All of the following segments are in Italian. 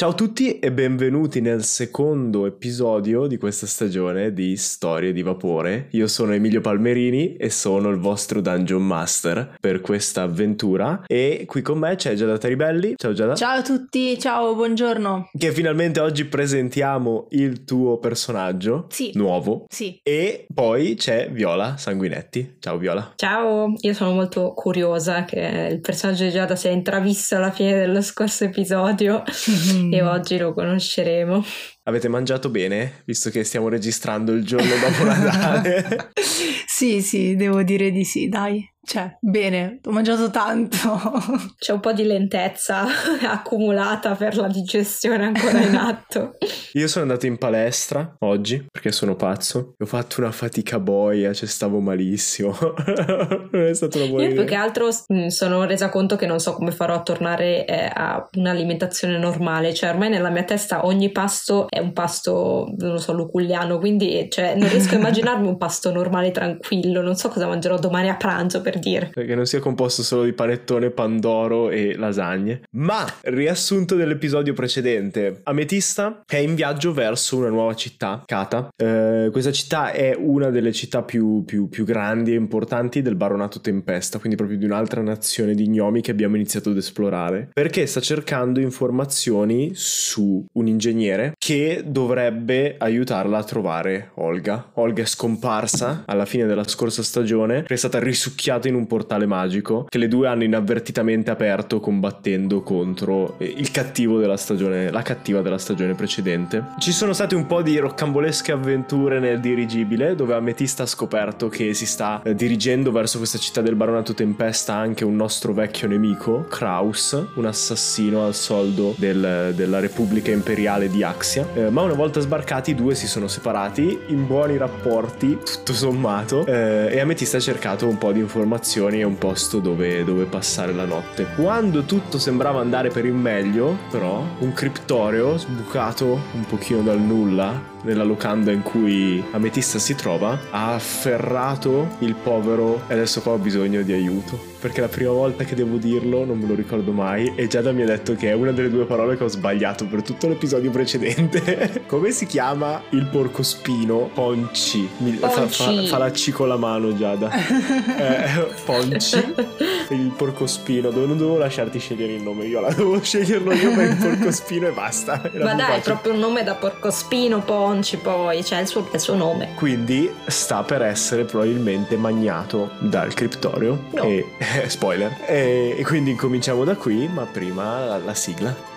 Ciao a tutti e benvenuti nel secondo episodio di questa stagione di Storie di Vapore. Io sono Emilio Palmerini e sono il vostro Dungeon Master per questa avventura e qui con me c'è Giada Taribelli. Ciao Giada. Ciao a tutti, ciao, buongiorno. Che finalmente oggi presentiamo il tuo personaggio sì. nuovo. Sì. E poi c'è Viola Sanguinetti. Ciao Viola. Ciao, io sono molto curiosa che il personaggio di Giada sia intravisto alla fine dello scorso episodio. E oggi lo conosceremo. Avete mangiato bene, visto che stiamo registrando il giorno dopo Natale? sì, sì, devo dire di sì, dai. Cioè, bene, ho mangiato tanto. C'è un po' di lentezza accumulata per la digestione ancora in atto. Io sono andato in palestra oggi perché sono pazzo. Ho fatto una fatica boia, cioè stavo malissimo. non è stato una buona Io idea. più che altro mh, sono resa conto che non so come farò a tornare eh, a un'alimentazione normale. Cioè, ormai nella mia testa ogni pasto è un pasto, non lo so, luculliano. Quindi cioè, non riesco a immaginarmi un pasto normale, tranquillo. Non so cosa mangerò domani a pranzo per dire. Perché non sia composto solo di panettone, pandoro e lasagne. Ma, riassunto dell'episodio precedente, Ametista è in viaggio verso una nuova città, Kata. Eh, questa città è una delle città più, più, più grandi e importanti del baronato Tempesta, quindi proprio di un'altra nazione di gnomi che abbiamo iniziato ad esplorare, perché sta cercando informazioni su un ingegnere che dovrebbe aiutarla a trovare Olga. Olga è scomparsa alla fine della scorsa stagione, è stata risucchiata in un portale magico che le due hanno inavvertitamente aperto combattendo contro eh, il cattivo della stagione, la cattiva della stagione precedente. Ci sono state un po' di roccambolesche avventure nel dirigibile dove Ametista ha scoperto che si sta eh, dirigendo verso questa città del baronato Tempesta anche un nostro vecchio nemico, Kraus, un assassino al soldo del- della Repubblica Imperiale di Axia. Eh, ma una volta sbarcati i due si sono separati in buoni rapporti, tutto sommato, eh, e Ametista ha cercato un po' di informazioni e un posto dove, dove passare la notte. Quando tutto sembrava andare per il meglio, però, un criptoreo sbucato un pochino dal nulla nella locanda in cui Ametista si trova ha afferrato il povero e adesso qua ho bisogno di aiuto. Perché la prima volta che devo dirlo non me lo ricordo mai e Giada mi ha detto che è una delle due parole che ho sbagliato per tutto l'episodio precedente. Come si chiama il porcospino Ponci. Mi- fa, fa, Ponci. fa la C con la mano Giada eh, Ponci. Il porcospino dove non dovevo lasciarti scegliere il nome io la dovevo sceglierlo io per il porcospino e basta. Era Ma dai, è proprio un nome da porcospino, ponci poi, cioè il suo, il suo nome. Quindi sta per essere probabilmente magnato dal criptorio. No. E, spoiler. E, e quindi cominciamo da qui, ma prima la sigla.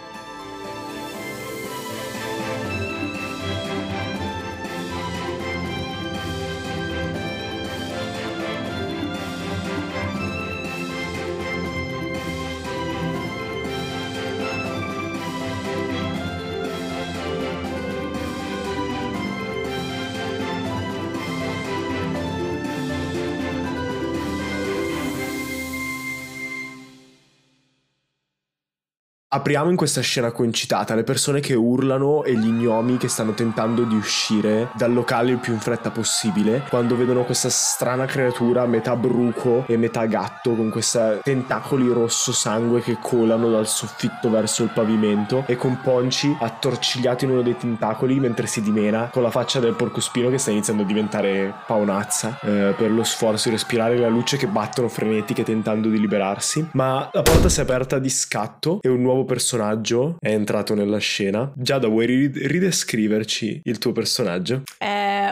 Apriamo in questa scena concitata le persone che urlano e gli gnomi che stanno tentando di uscire dal locale il più in fretta possibile quando vedono questa strana creatura metà bruco e metà gatto con questi tentacoli rosso sangue che colano dal soffitto verso il pavimento e con Ponci attorcigliato in uno dei tentacoli mentre si dimena con la faccia del porcospino che sta iniziando a diventare paonazza eh, per lo sforzo di respirare la luce che battono frenetiche tentando di liberarsi. Ma la porta si è aperta di scatto e un nuovo personaggio è entrato nella scena Giada vuoi ri- ridescriverci il tuo personaggio?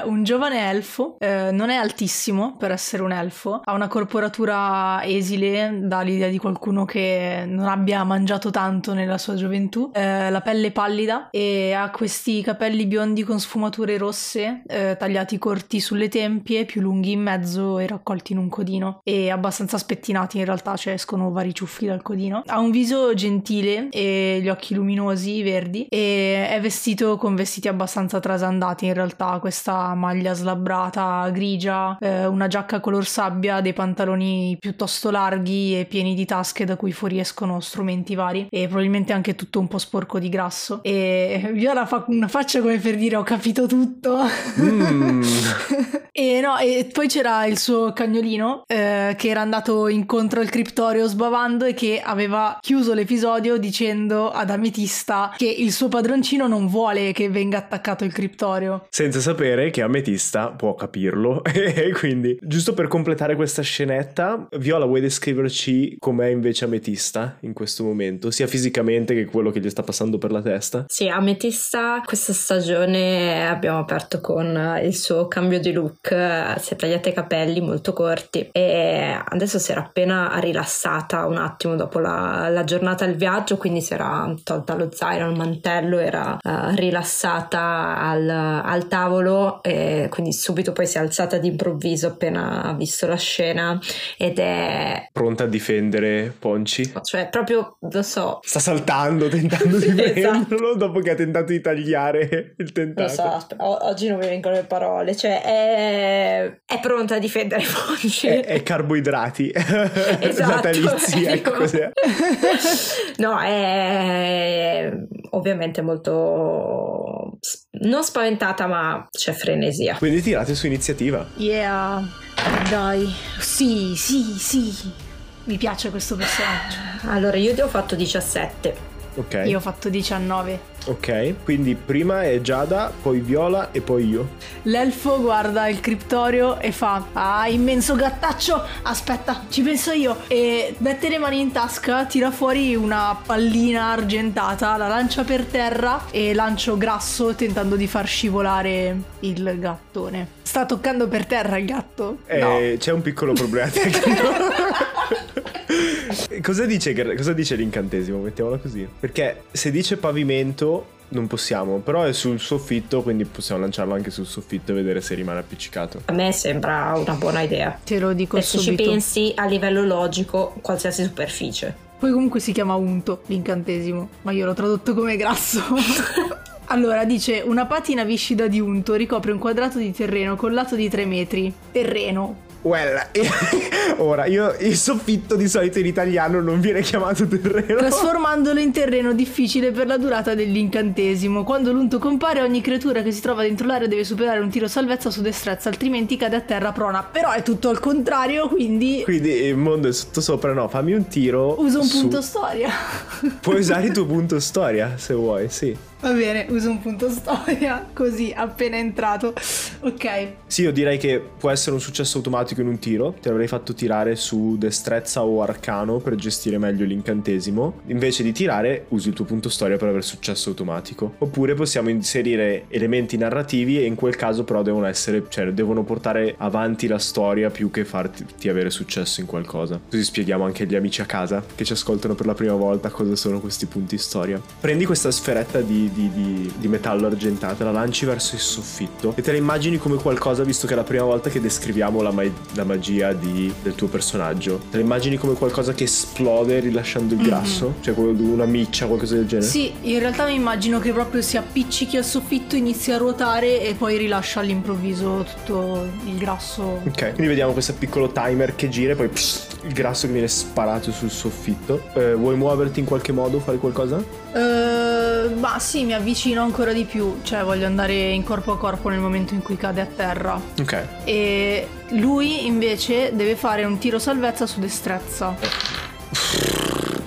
Un giovane elfo, eh, non è altissimo per essere un elfo, ha una corporatura esile, dà l'idea di qualcuno che non abbia mangiato tanto nella sua gioventù, eh, la pelle pallida e ha questi capelli biondi con sfumature rosse, eh, tagliati corti sulle tempie, più lunghi in mezzo e raccolti in un codino e abbastanza spettinati in realtà, cioè escono vari ciuffi dal codino. Ha un viso gentile e gli occhi luminosi, verdi, e è vestito con vestiti abbastanza trasandati in realtà. Questa una maglia slabbrata grigia, eh, una giacca color sabbia, dei pantaloni piuttosto larghi e pieni di tasche da cui fuoriescono strumenti vari e probabilmente anche tutto un po' sporco di grasso. E Viola fa una faccia come per dire ho capito tutto. Mm. e no, e poi c'era il suo cagnolino eh, che era andato incontro al criptorio sbavando e che aveva chiuso l'episodio dicendo ad Ametista che il suo padroncino non vuole che venga attaccato il criptorio. Senza sapere che Ametista può capirlo e quindi giusto per completare questa scenetta, Viola vuoi descriverci com'è invece Ametista in questo momento, sia fisicamente che quello che gli sta passando per la testa? Sì, Ametista questa stagione abbiamo aperto con il suo cambio di look, si è tagliata i capelli molto corti e adesso si era appena rilassata un attimo dopo la, la giornata al viaggio, quindi si era tolta lo zaino, il mantello, era uh, rilassata al, al, tavolo e quindi subito poi si è alzata d'improvviso appena ha visto la scena ed è pronta a difendere Ponci. Cioè proprio, lo so. Sta saltando, tentando di esatto. prenderlo dopo che ha tentato di tagliare il tentacolo. Lo so, o- oggi non mi vengono le parole, cioè è, è pronta a difendere Ponci. È, è carboidrati. Esatto. Natalizi, ecco cos'è. no, è ovviamente molto non spaventata, ma c'è frenesia. Quindi tirate su iniziativa. Yeah, dai. Sì, sì, sì. Mi piace questo personaggio. Allora, io ti ho fatto 17. Ok. Io ho fatto 19. Ok, quindi prima è Giada, poi Viola e poi io. L'elfo guarda il criptorio e fa: Ah, immenso gattaccio! Aspetta, ci penso io. E mette le mani in tasca, tira fuori una pallina argentata, la lancia per terra e lancio grasso tentando di far scivolare il gattone. Sta toccando per terra il gatto? Eh, no. C'è un piccolo problema tecnico. cosa, dice, cosa dice l'incantesimo? Mettiamola così. Perché se dice pavimento non possiamo, però è sul soffitto, quindi possiamo lanciarlo anche sul soffitto e vedere se rimane appiccicato. A me sembra una buona idea. Te lo dico e subito. se ci pensi a livello logico, qualsiasi superficie. Poi comunque si chiama unto l'incantesimo, ma io l'ho tradotto come grasso. Allora, dice una patina viscida di unto ricopre un quadrato di terreno col lato di 3 metri. Terreno. Well, ora io il soffitto di solito in italiano non viene chiamato terreno. Trasformandolo in terreno difficile per la durata dell'incantesimo. Quando l'unto compare, ogni creatura che si trova dentro l'area deve superare un tiro salvezza su destrezza, altrimenti cade a terra prona. Però è tutto al contrario, quindi. Quindi il mondo è sottosopra, no, fammi un tiro. Uso un su... punto storia. Puoi usare il tuo punto storia se vuoi, sì. Va bene, uso un punto storia così appena entrato. Ok. Sì, io direi che può essere un successo automatico in un tiro. Ti avrei fatto tirare su destrezza o arcano per gestire meglio l'incantesimo. Invece di tirare, usi il tuo punto storia per avere successo automatico. Oppure possiamo inserire elementi narrativi e in quel caso però devono essere, cioè devono portare avanti la storia più che farti avere successo in qualcosa. Così spieghiamo anche agli amici a casa che ci ascoltano per la prima volta cosa sono questi punti storia. Prendi questa sferetta di di, di, di metallo argentata, la lanci verso il soffitto e te la immagini come qualcosa, visto che è la prima volta che descriviamo la, ma- la magia di, del tuo personaggio, te la immagini come qualcosa che esplode rilasciando il mhm. grasso? Mm-hmm. Cioè una miccia, qualcosa del genere? Sì, in realtà mi immagino che proprio si appiccichi al soffitto, inizi a ruotare e poi rilascia all'improvviso tutto il grasso. Ok, quindi vediamo questo piccolo timer che gira e poi pss, il grasso che viene sparato sul soffitto. Eh, vuoi muoverti in qualche modo, fare qualcosa? Uh, ma sì, mi avvicino ancora di più, cioè voglio andare in corpo a corpo nel momento in cui cade a terra. Ok. E lui invece deve fare un tiro salvezza su destrezza.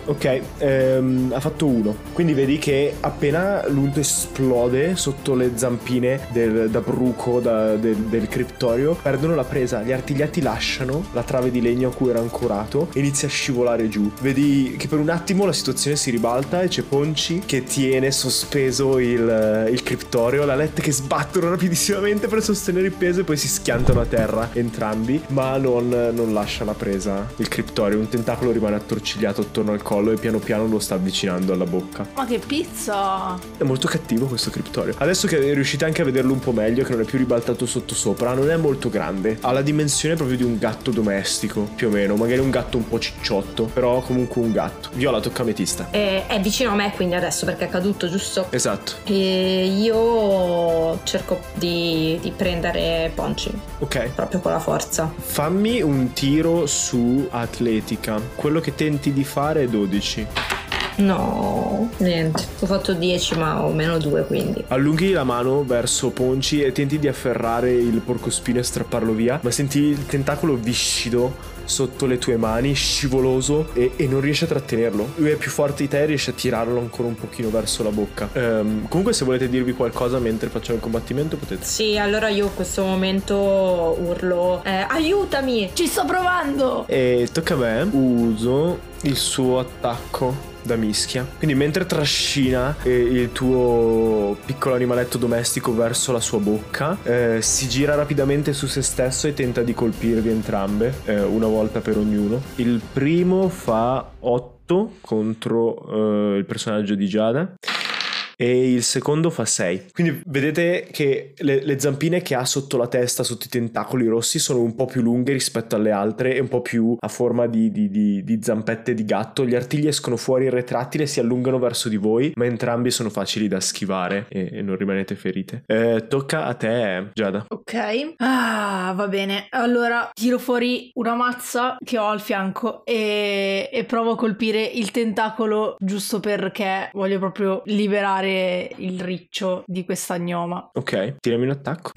Ok, ehm, ha fatto uno. Quindi vedi che appena l'unto esplode sotto le zampine del, da bruco da, del, del, criptorio, perdono la presa. Gli artigliati lasciano la trave di legno a cui era ancorato e inizia a scivolare giù. Vedi che per un attimo la situazione si ribalta e c'è Ponci che tiene sospeso il, il criptorio, la lette che sbattono rapidissimamente per sostenere il peso e poi si schiantano a terra entrambi, ma non, non lascia la presa il criptorio. Un tentacolo rimane attorcigliato attorno al corpo collo e piano piano lo sta avvicinando alla bocca. Ma che pizza! È molto cattivo questo criptorio. Adesso che riuscite anche a vederlo un po' meglio, che non è più ribaltato sotto sopra, non è molto grande. Ha la dimensione proprio di un gatto domestico, più o meno. Magari un gatto un po' cicciotto, però comunque un gatto. Viola, tocca a Metista. Eh, è vicino a me quindi adesso perché è caduto, giusto? Esatto. E io cerco di, di prendere Ponci, Ok. proprio con la forza. Fammi un tiro su atletica. Quello che tenti di fare è 12. No, niente. Ho fatto 10 ma ho meno 2 quindi. Allunghi la mano verso Ponci e tenti di afferrare il porcospino e strapparlo via, ma senti il tentacolo viscido sotto le tue mani, scivoloso, e, e non riesci a trattenerlo. Lui è più forte di te e riesce a tirarlo ancora un pochino verso la bocca. Ehm, comunque, se volete dirvi qualcosa mentre facciamo il combattimento, potete. Sì, allora io in questo momento urlo eh, aiutami! Ci sto provando! E tocca a me. Uso il suo attacco da mischia. Quindi mentre trascina eh, il tuo piccolo animaletto domestico verso la sua bocca, eh, si gira rapidamente su se stesso e tenta di colpirvi entrambe, eh, una volta per ognuno. Il primo fa 8 contro eh, il personaggio di Giada e il secondo fa 6. Quindi vedete che le, le zampine che ha sotto la testa, sotto i tentacoli rossi, sono un po' più lunghe rispetto alle altre e un po' più a forma di, di- di- di zampette di gatto. Gli artigli escono fuori retrattili e si allungano verso di voi, ma entrambi sono facili da schivare e, e non rimanete ferite. Eh, tocca a te, Giada. Ok. Ah, va bene. Allora tiro fuori una mazza che ho al fianco e, e provo a colpire il tentacolo giusto perché voglio proprio liberare il riccio di questa gnoma. Ok, tirami un attacco.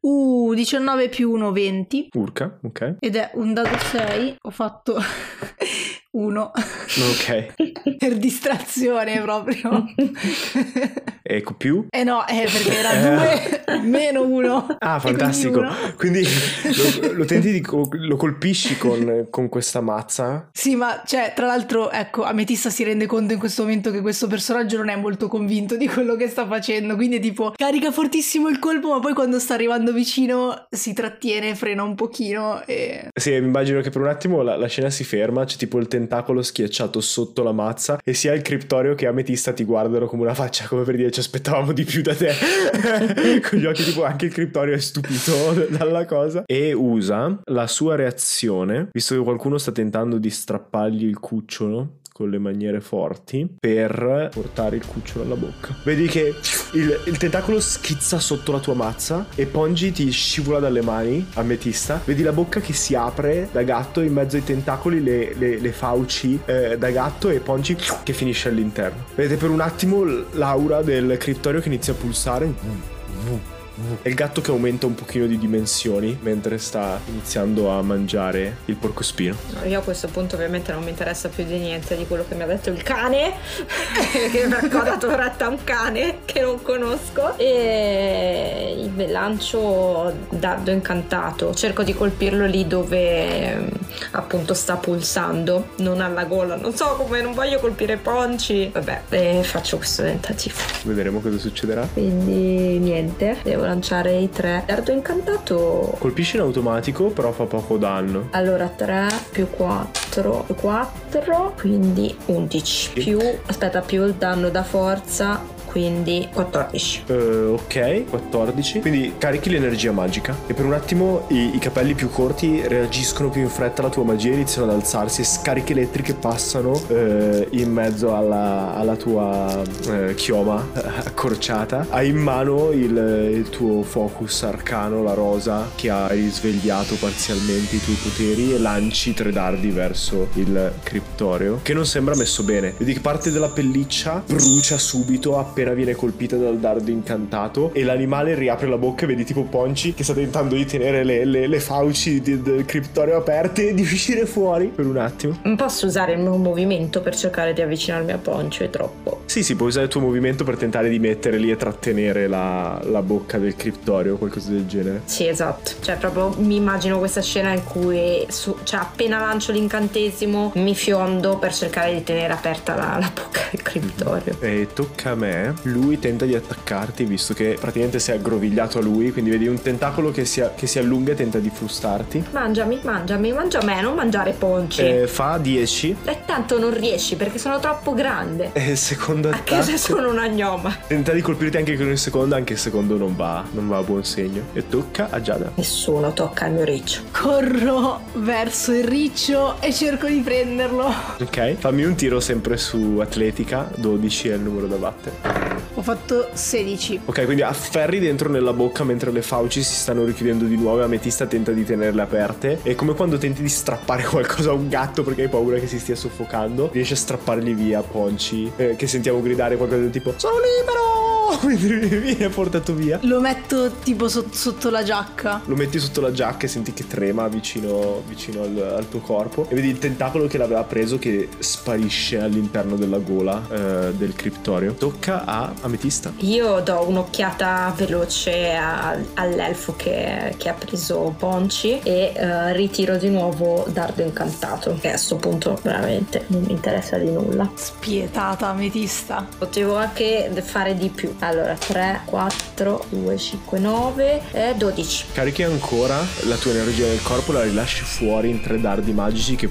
Uh, 19 più 1, 20. Urca, ok. Ed è un dado 6. Ho fatto 1 Ok. per distrazione proprio. Ecco più. Eh no, eh, perché era 2 meno 1. Ah, fantastico. Quindi lo, lo tenti di lo colpisci con, con questa mazza. Sì, ma cioè, tra l'altro, ecco, Ametista si rende conto in questo momento che questo personaggio non è molto convinto di quello che sta facendo, quindi tipo carica fortissimo il colpo, ma poi quando sta arrivando vicino si trattiene, frena un pochino e... Sì, immagino che per un attimo la, la scena si ferma, c'è tipo il tentacolo schiacciato sotto la mazza e sia il criptorio che Ametista ti guardano come una faccia, come per dire ci aspettavamo di più da te. Con gli occhi tipo anche il criptorio è stupito dalla cosa. E usa la sua reazione, visto che qualcuno sta tentando di strappargli il cucciolo con le maniere forti per portare il cucciolo alla bocca. Vedi che il, il tentacolo schizza sotto la tua mazza e Pongi ti scivola dalle mani, ametista. Vedi la bocca che si apre da gatto, in mezzo ai tentacoli le, le- le fauci eh, da gatto e Pongi che finisce all'interno. Vedete per un attimo l'aura del criptorio che inizia a pulsare. E il gatto che aumenta un pochino di dimensioni mentre sta iniziando a mangiare il porcospino. No, Io a questo punto ovviamente non mi interessa più di niente di quello che mi ha detto il cane, che perché ho dato retta a un cane che non conosco. E lancio dardo incantato, cerco di colpirlo lì dove ehm, appunto sta pulsando, non alla gola. Non so come, non voglio colpire Ponci. Vabbè, e faccio questo tentativo. Vedremo cosa succederà. Quindi niente, devo lanciare i tre. Dardo incantato Colpisce in automatico, però fa poco danno. Allora 3 più 4 4 quindi 11 più aspetta più il danno da forza quindi 14 Eh, ok, 14. Quindi carichi l'energia magica. E per un attimo i, i capelli più corti reagiscono più in fretta alla tua magia, iniziano ad alzarsi e scariche elettriche passano eh, in mezzo alla, alla tua eh, chioma accorciata. Hai in mano il, il tuo focus arcano, la rosa, che ha risvegliato parzialmente i tuoi poteri e lanci tre dardi verso il criptoreo, che non sembra messo bene. Vedi che parte della pelliccia brucia subito appena viene colpita dal dardo incantato e l'animale riapre la bocca e vedi tipo Ponci che sta tentando di tenere le, le- le fauci del criptoreo aperte e di uscire fuori per un attimo. non posso usare il mio movimento per cercare di avvicinarmi a Poncio è troppo Sì, sì, puoi usare il tuo movimento per tentare di mettere lì e trattenere la, la bocca del criptoreo o qualcosa del genere. sì esatto cioè proprio mi immagino questa scena in cui su- cioè appena lancio l'incantesimo mi fiondo per cercare di tenere aperta la, la bocca del criptorio E tocca a me. Lui tenta di attaccarti visto che praticamente sei aggrovigliato a lui, quindi vedi un tentacolo che si, che si allunga e tenta di frustarti. Mangiami, mangiami, mangia me, non mangiare ponci. Eh, fa 10 E tanto non riesci perché sono troppo grande. e il secondo Anche se attacco sono una gnoma. tenta di colpirti anche con il secondo, anche il secondo non va, non va a buon segno. E tocca a Giada. Nessuno tocca il mio riccio. Corro verso il riccio e cerco di prenderlo. Ok, fammi un tiro sempre su atletica, 12 è il numero da battere. Ho fatto 16. Ok, quindi afferri dentro nella bocca mentre le fauci si stanno richiudendo di nuovo e Ametista tenta di tenerle aperte. È come quando tenti di strappare qualcosa a un gatto perché hai paura che si stia soffocando. Riesci a strappargli via Ponci, eh, che sentiamo gridare qualcosa del tipo Sono libero! Mentre viene portato via. Lo metto tipo sot- sotto la giacca. Lo metti sotto la giacca e senti che trema vicino, vicino al, al tuo corpo. E vedi il tentacolo che l'aveva preso che sparisce all'interno della gola eh, del criptorio. Tocca a Ametista. Io do un'occhiata veloce a- all'elfo che, che ha preso Ponci e eh, ritiro di nuovo Dardo Incantato, che a questo punto veramente non mi interessa di nulla. Spietata ametista. Potevo anche fare di più. Allora, 3, 4, 2, 5, 9 e 12. Carichi ancora la tua energia nel corpo, la rilasci fuori in tre dardi magici che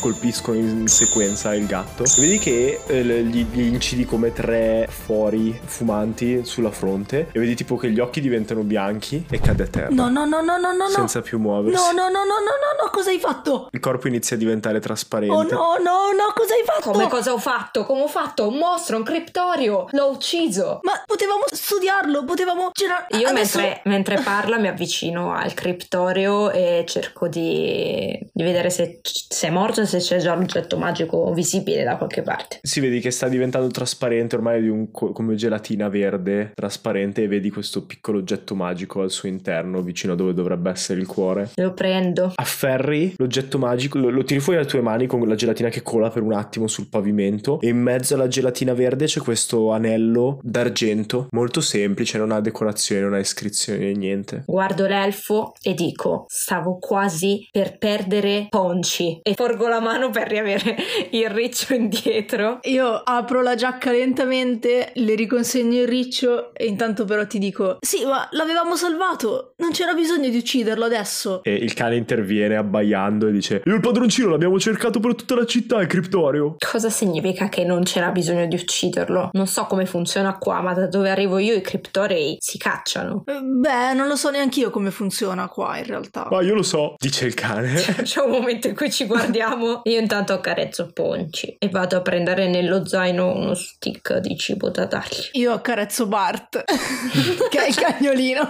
colpiscono in sequenza il gatto. Vedi che eh, gli, gli incidi come tre fori fumanti sulla fronte. E vedi tipo che gli occhi diventano bianchi e cade a terra. No, no, no, no, no, no, no. Senza più muoversi. No, no, no, no, no, no, no, cosa hai fatto? Il corpo inizia a diventare trasparente. Oh no, no, no, cosa hai fatto? Come cosa ho fatto? Come ho fatto? Un mostro, un criptorio! L'ho ucciso! Ma potevamo studiarlo, potevamo... C'era... Io adesso- mentre, mentre parla mi avvicino al criptorio e cerco di, di vedere se, se è morto e se c'è già l'oggetto magico visibile da qualche parte. Si vedi che sta diventando trasparente ormai di un co- come gelatina verde trasparente e vedi questo piccolo oggetto magico al suo interno vicino a dove dovrebbe essere il cuore. Lo prendo. Afferri l'oggetto magico, lo, lo tiri fuori dalle tue mani con la gelatina che cola per un attimo sul pavimento e in mezzo alla gelatina verde c'è questo anello d'argento molto semplice, non ha decorazioni, non ha iscrizioni né niente. Guardo l'elfo e dico: Stavo quasi per perdere Ponci. E porgo la mano per riavere il riccio indietro. Io apro la giacca lentamente, le riconsegno il riccio e intanto però ti dico: Sì, ma l'avevamo salvato, non c'era bisogno di ucciderlo adesso. E il cane interviene abbaiando e dice Io il padroncino l'abbiamo cercato per tutta la città, il criptorio. Cosa significa che non c'era bisogno di ucciderlo? Non so come funziona qua, ma da dove arrivo io i criptorei si cacciano. Eh, Beh, non lo so neanch'io come funziona qua in realtà. Ma io lo so, dice il cane. C'è un momento in cui ci guardiamo. Io intanto accarezzo Ponci e vado a prendere nello zaino uno stick di cibo da dargli. Io accarezzo Bart, che è il cagnolino.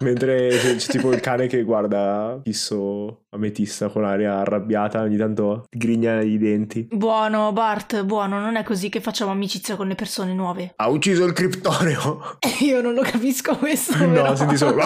Mentre c'è, c'è tipo il cane che guarda fisso ametista con aria arrabbiata, ogni tanto grigna i denti. buono, Bart, buono, non è così che facciamo amicizia con le persone nuove. Ha ucciso il criptorio. Io non lo capisco questo. no, però. senti solo.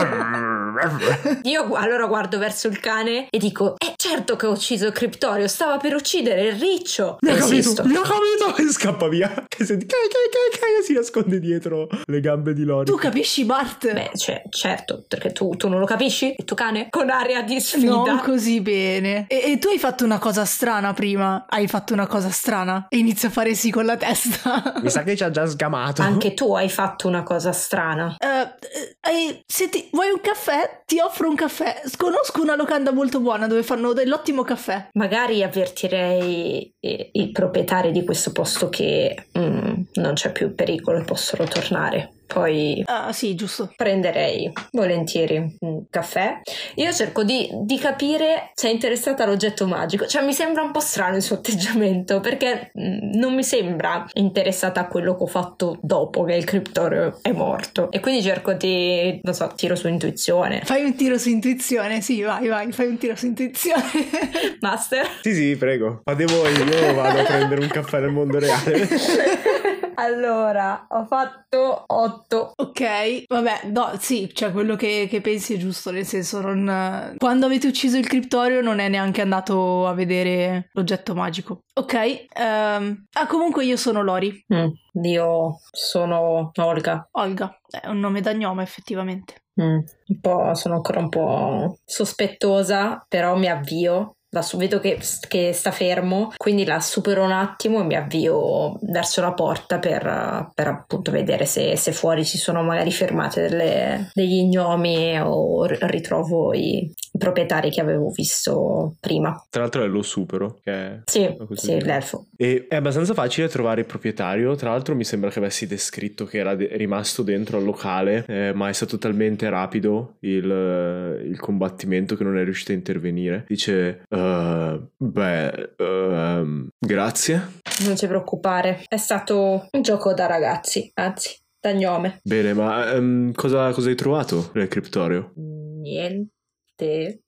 Io allora guardo verso il cane e dico: Eh, certo che ho ucciso il criptorio, stava per uccidere il riccio. Mi ha capito, mi ha capito e scappa via. E senti, cai, cai, cai, cai, e si nasconde dietro le gambe di Lori. Tu capisci, Bart? Beh, cioè, certo, perché tu, tu non lo capisci, il tuo cane? Con aria di sfida. Non così bene. E, e tu hai fatto una cosa strana prima. Hai fatto una cosa strana. E inizia a fare sì con la testa. Mi sa che ci ha già sgamato. Anche tu hai fatto una cosa strana. Eh, eh, senti, vuoi un caffè? Ti offro un caffè. Conosco una locanda molto buona dove fanno dell'ottimo caffè. Magari avvertirei eh, i proprietari di questo posto che mm, non c'è più pericolo e possono tornare. Poi Ah, sì, giusto. prenderei volentieri un caffè. Io cerco di, di capire se è interessata all'oggetto magico. Cioè, mi sembra un po' strano il suo atteggiamento perché mm, non mi sembra interessata a quello che ho fatto dopo che il criptorio è morto. E quindi cerco di, non so, tiro su intuizione. Fai un tiro su intuizione. Sì, vai, vai, fai un tiro su intuizione. Master. Sì, sì, prego. Fate voi, io vado a prendere un caffè nel mondo reale. Allora, ho fatto 8. ok, vabbè, no, sì, cioè quello che, che pensi è giusto, nel senso non... Quando avete ucciso il criptorio non è neanche andato a vedere l'oggetto magico. Ok, ehm, ah comunque io sono Lori, Mm, io sono Olga. Olga, è un nome da gnome effettivamente. Mm, un po', sono ancora un po' sospettosa, però mi avvio adesso vedo che, che, sta fermo, quindi la supero un attimo e mi avvio verso la porta per, per appunto vedere se, se, fuori ci sono magari fermate delle, degli gnomi o ritrovo i, proprietari che avevo visto prima. Tra l'altro è lo supero. Che sì, sì l'elfo. E è abbastanza facile trovare il proprietario, tra l'altro mi sembra che avessi descritto che era de- rimasto dentro al locale, eh, ma è stato talmente rapido il, il, combattimento che non è riuscito a intervenire. Dice, uh, beh, uh, grazie. Non ti preoccupare, è stato un gioco da ragazzi, anzi, da gnome. Bene, ma um, cosa, cosa hai trovato nel criptorio? Niente. て、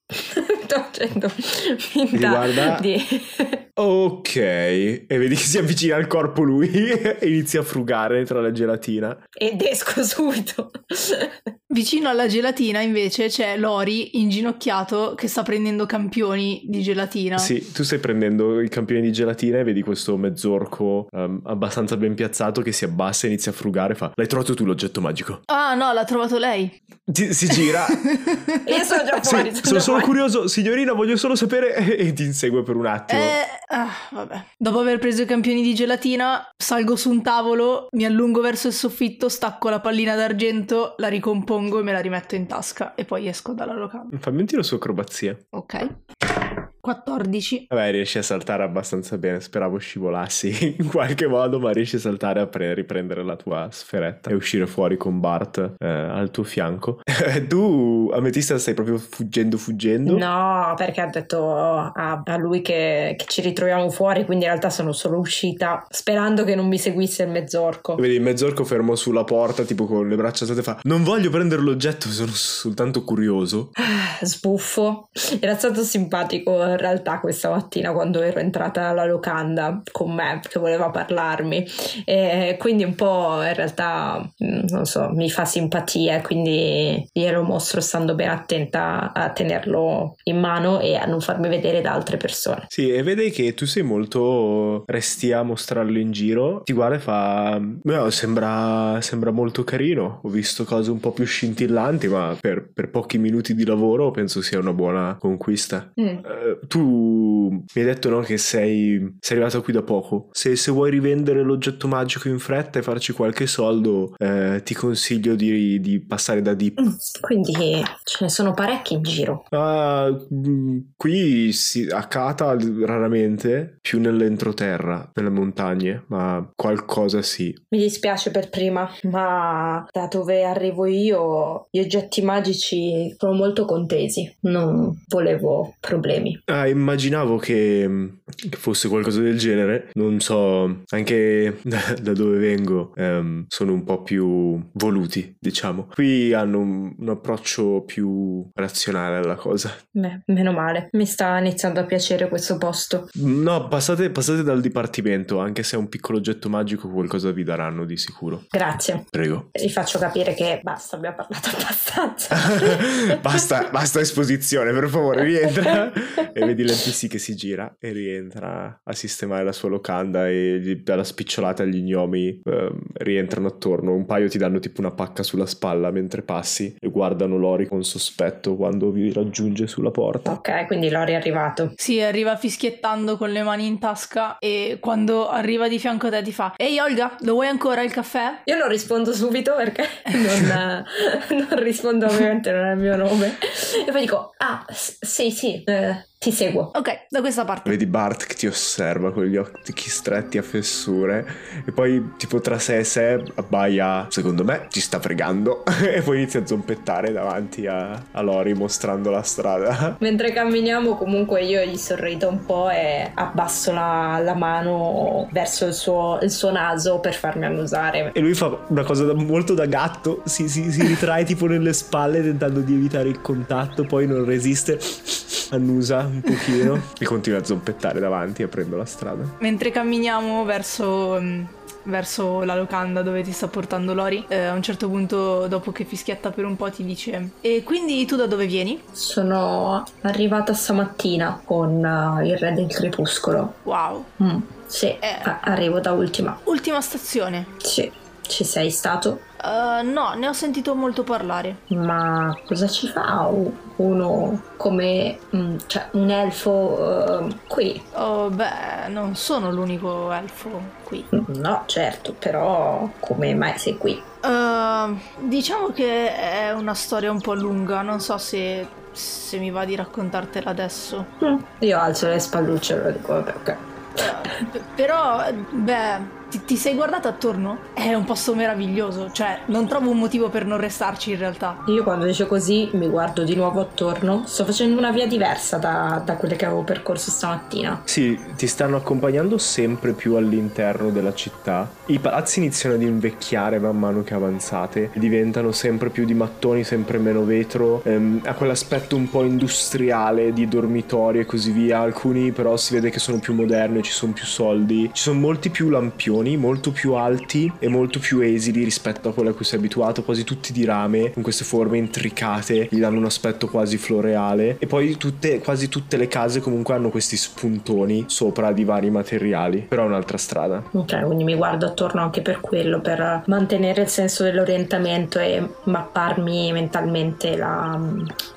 Sto facendo finta guarda... di... Ok, e vedi che si avvicina al corpo lui e inizia a frugare tra la gelatina. Ed esco subito. Vicino alla gelatina invece c'è Lori inginocchiato che sta prendendo campioni di gelatina. Sì, tu stai prendendo i campioni di gelatina e vedi questo mezzorco um, abbastanza ben piazzato che si abbassa e inizia a frugare. Fa: L'hai trovato tu l'oggetto magico? Ah, no, l'ha trovato lei. Ti, si gira. Io sono già fuori. Sì, sono, sono solo fuori. curioso, signorina, voglio solo sapere. E ti insegue per un attimo. Eh, ah, vabbè. Dopo aver preso i campioni di gelatina, salgo su un tavolo, mi allungo verso il soffitto, stacco la pallina d'argento, la ricompongo pongo e me la rimetto in tasca e poi esco dalla locanda. Fammi un tiro su acrobazia. Ok. 14. Vabbè, riesci a saltare abbastanza bene. Speravo scivolassi in qualche modo, ma riesci a saltare a pre- riprendere la tua sferetta e uscire fuori con Bart eh, al tuo fianco. tu, Ametista, stai proprio fuggendo, fuggendo? No, perché ha detto a, a lui che, che, ci ritroviamo fuori, quindi in realtà sono solo uscita sperando che non mi seguisse il mezzorco. Vedi, il mezzorco fermo sulla porta, tipo con le braccia alzate, fa: Non voglio prendere l'oggetto, sono soltanto curioso. Sbuffo. Era stato simpatico in realtà questa mattina quando ero entrata alla locanda con me che voleva parlarmi. E quindi un po' in realtà mm, non so mi fa simpatia quindi glielo mostro stando ben attenta a tenerlo in mano e a non farmi vedere da altre persone. Sì e vedi che tu sei molto resti a mostrarlo in giro. Ti guarda e fa no, sembra, sembra molto carino. Ho visto cose un po' più scintillanti ma per, per pochi minuti di lavoro penso sia una buona conquista. Mm. uh, tu mi hai detto no, che sei, sei arrivato qui da poco. Se, se, vuoi rivendere l'oggetto magico in fretta e farci qualche soldo, eh, ti consiglio di, di, passare da Deep. Mm, quindi ce ne sono parecchi in giro. Uh, qui si, a Kata raramente, più nell'entroterra, nelle montagne, ma qualcosa sì. Mi dispiace per prima, ma da dove arrivo io gli oggetti magici sono molto contesi. Non volevo problemi. Ah, immaginavo che, che, fosse qualcosa del genere. Non so, anche da, da dove vengo ehm, sono un po' più voluti, diciamo. Qui hanno un, un, approccio più razionale alla cosa. Beh, meno male. Mi sta iniziando a piacere questo posto. No, passate, passate dal dipartimento, anche se è un piccolo oggetto magico, qualcosa vi daranno di sicuro. Grazie. Prego. Vi faccio capire che basta, abbiamo parlato abbastanza. basta, basta esposizione, per favore, rientra. e vedi l'NPC che si gira e rientra a sistemare la sua locanda e dalla spicciolata gli gnomi eh, rientrano attorno. Un paio ti danno tipo una pacca sulla spalla mentre passi e guardano Lori con sospetto quando vi raggiunge sulla porta. Ok, quindi Lori è arrivato. Sì, arriva fischiettando con le mani in tasca e quando arriva di fianco a te ti fa Ehi Olga, lo vuoi ancora il caffè? Io non rispondo subito perché non, non rispondo ovviamente, non è il mio nome. E poi dico, ah, sì, sì, eh, ti seguo. Ok, da questa parte. Vedi Bart che ti osserva con gli occhi stretti a fessure e poi tipo tra sé e sé abbaia, secondo me ci sta fregando e poi inizia a zompettare davanti a, a Lori mostrando la strada. Mentre camminiamo comunque io gli sorrido un po' e abbasso la, la mano verso il suo, il suo, naso per farmi annusare. E lui fa una cosa da, molto da gatto, si, si, si ritrae tipo nelle spalle tentando di evitare il contatto, poi non resiste, annusa un pochino e continua a zompettare davanti aprendo la strada. Mentre camminiamo verso mm, verso la locanda dove ti sta portando Lori. Eh, a un certo punto, dopo che fischietta per un po', ti dice: E quindi tu da dove vieni? Sono arrivata stamattina con uh, il re del crepuscolo. Wow. Mm, sì, eh, arrivo da ultima. Ultima stazione? Sì. Ci sei stato? Uh, no, ne ho sentito molto parlare. Ma cosa ci fa uno come mm, cioè, un elfo uh, qui? Oh, beh, non sono l'unico elfo qui. No, certo, però come mai sei qui? Uh, diciamo che è una storia un po' lunga, non so se, se mi va di raccontartela adesso. Mm, io alzo le spallucce e lo dico, vabbè, ok. però, beh ti, ti, sei guardato attorno? È un posto meraviglioso, cioè non trovo un motivo per non restarci in realtà. Io quando dice così mi guardo di nuovo attorno, sto facendo una via diversa da, da quelle che avevo percorso stamattina. Sì, ti stanno accompagnando sempre più all'interno della città. I palazzi iniziano ad invecchiare man mano che avanzate, diventano sempre più di mattoni, sempre meno vetro, ehm, ha quell'aspetto un po' industriale di dormitori e così via. Alcuni però si vede che sono più moderni, ci sono più soldi, ci sono molti più lampioni mattoni molto più alti e molto più esili rispetto a quello a cui sei abituato, quasi tutti di rame, con queste forme intricate, gli danno un aspetto quasi floreale. E poi tutte, quasi tutte le case comunque hanno questi spuntoni sopra di vari materiali, però è un'altra strada. Ok, quindi mi guardo attorno anche per quello, per mantenere il senso dell'orientamento e mapparmi mentalmente la,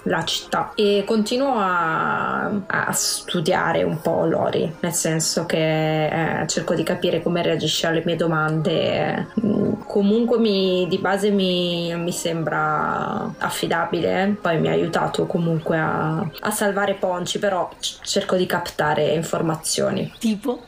la città. E continuo a, a, studiare un po' Lori, nel senso che eh, cerco di capire come reagisce reagisce alle mie domande. Mm, comunque mi, di base mi, mi, sembra affidabile, poi mi ha aiutato comunque a, a salvare Ponci, però c- cerco di captare informazioni. Tipo?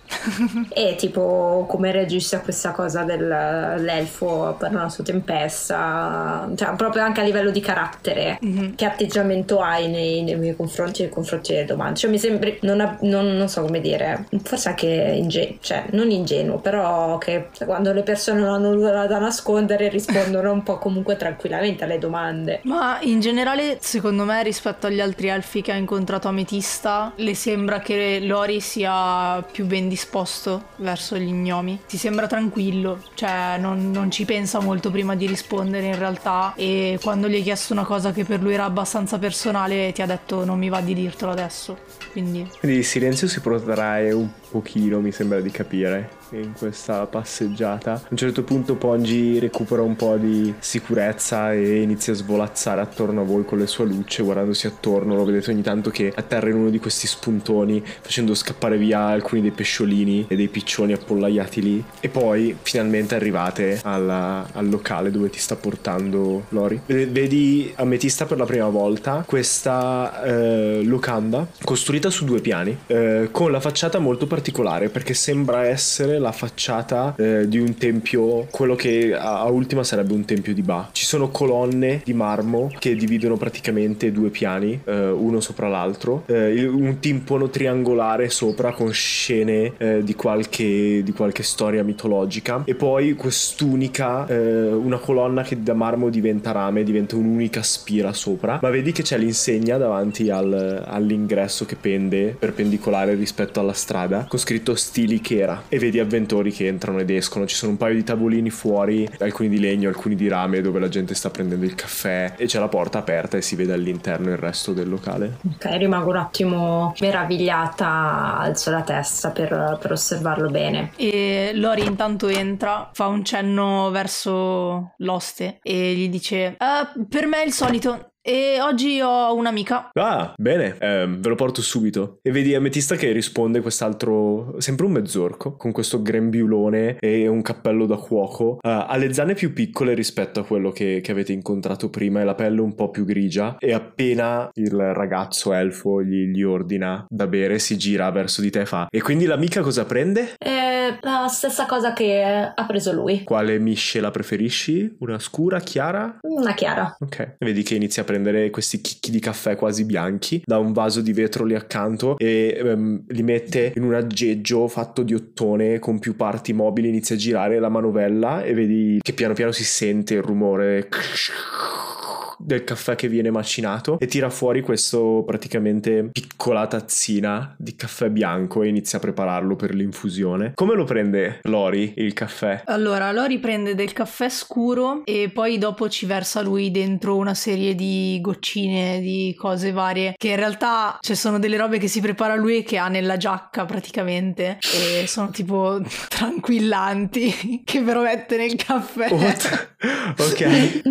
e tipo come reagisce a questa cosa dell'elfo per una sua tempesta, cioè proprio anche a livello di carattere, mm-hmm. che atteggiamento hai nei, nei, miei confronti e nei confronti delle domande. Cioè mi sembra, non, non, non so come dire, forse anche ingenuo, cioè non ingenuo, però che quando le persone non hanno nulla da nascondere rispondono un po' comunque tranquillamente alle domande. Ma in generale, secondo me, rispetto agli altri elfi che ha incontrato Ametista, le sembra che Lori sia più ben disposto verso gli gnomi. Ti sembra tranquillo, cioè non, non ci pensa molto prima di rispondere in realtà e quando gli hai chiesto una cosa che per lui era abbastanza personale ti ha detto non mi va di dirtelo adesso. Quindi, Quindi il silenzio si protrae un pochino, mi sembra di capire in questa passeggiata. A un certo punto Pongi recupera un po' di sicurezza e inizia a svolazzare attorno a voi con le sue luci, guardandosi attorno. Lo vedete ogni tanto che atterra in uno di questi spuntoni, facendo scappare via alcuni dei pesciolini e dei piccioni appollaiati lì. E poi finalmente arrivate alla, al locale dove ti sta portando Lori. Vedi Ametista per la prima volta questa eh, locanda costruita su due piani, eh, con la facciata molto particolare perché sembra essere la facciata eh, di un tempio, quello che a, a, ultima sarebbe un tempio di Ba. Ci sono colonne di marmo che dividono praticamente due piani, eh, uno sopra l'altro, eh, un timpano triangolare sopra con scene eh, di qualche, di, qualche, storia mitologica. E poi quest'unica, eh, una colonna che da marmo diventa rame, diventa un'unica spira sopra, ma vedi che c'è l'insegna davanti al, all'ingresso che pende perpendicolare rispetto alla strada con scritto Stili Chera e vedi avventori che entrano ed escono. Ci sono un paio di tavolini fuori, alcuni di legno, alcuni di rame, dove la gente sta prendendo il caffè e c'è la porta aperta e si vede all'interno il resto del locale. Ok, rimango un attimo meravigliata, alzo la testa per, per osservarlo bene. E Lori intanto entra, fa un cenno verso l'oste e gli dice: uh, Per me è il solito, e oggi ho un'amica. Ah, bene, eh, ve lo porto subito. E vedi Ametista che risponde quest'altro, sempre un mezzorco, con questo grembiulone e un cappello da cuoco. Uh, ha le zanne più piccole rispetto a quello che, che, avete incontrato prima e la pelle un po' più grigia. E appena il ragazzo elfo gli, gli ordina da bere, si gira verso di te e fa: E quindi l'amica cosa prende? Eh, la stessa cosa che ha preso lui. Quale miscela preferisci? Una scura, chiara? Una chiara. Ok. Vedi che inizia a prendere questi chicchi di caffè quasi bianchi da un vaso di vetro lì accanto e um, li mette in un aggeggio fatto di ottone con più parti mobili, inizia a girare la manovella e vedi che piano piano si sente il rumore del caffè che viene macinato e tira fuori questo praticamente piccola tazzina di caffè bianco e inizia a prepararlo per l'infusione. Come lo prende Lori il caffè? Allora, Lori prende del caffè scuro e poi dopo ci versa lui dentro una serie di goccine di cose varie che in realtà ci cioè, sono delle robe che si prepara lui che ha nella giacca praticamente e sono tipo tranquillanti che però mette nel caffè. Ok.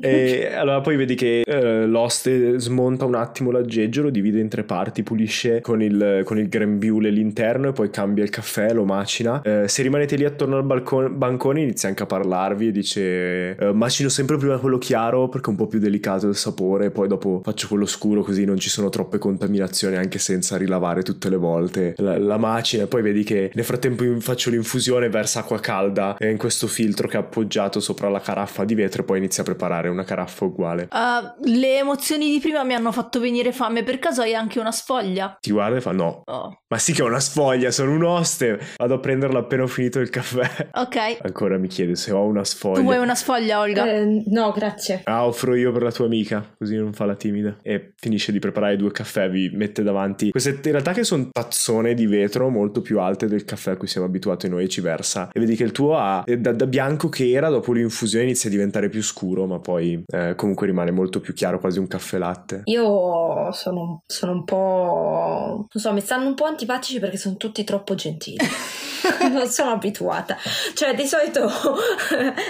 e allora poi vedi che eh, l'oste smonta un attimo l'aggeggio, lo divide in tre parti, pulisce con il, con il grembiule l'interno e poi cambia il caffè, lo macina. Eh, se rimanete lì attorno al balcone, bancone inizia anche a parlarvi e dice eh, macino sempre prima quello chiaro perché è un po' più delicato il sapore, poi dopo faccio quello scuro così non ci sono troppe contaminazioni anche senza rilavare tutte le volte la, la macina e poi vedi che nel frattempo faccio l'infusione versa acqua calda in questo filtro che è appoggiato sopra la caraffa di vetro e poi inizia a preparare una caraffa uguale. Uh, le emozioni di prima mi hanno fatto venire fame, per caso hai anche una sfoglia? Ti guarda e fa no. Oh. Ma sì che ho una sfoglia, sono un oste. Vado a prenderla appena ho finito il caffè. Ok. Ancora mi chiede se ho una sfoglia. Tu vuoi una sfoglia, Olga? Eh, no, grazie. Ah, offro io per la tua amica, così non fa la timida. E finisce di preparare due caffè, vi mette davanti queste in realtà che sono tazzone di vetro molto più alte del caffè a cui siamo abituati noi e ci versa. E vedi che il tuo ha da, da bianco che era dopo l'infusione inizia a diventare più scuro, ma poi eh, comunque rimane molto più chiaro, quasi un caffè latte. Io sono, sono un po'. non so, mi stanno un po' antipatici perché sono tutti troppo gentili. non sono abituata. Cioè, di solito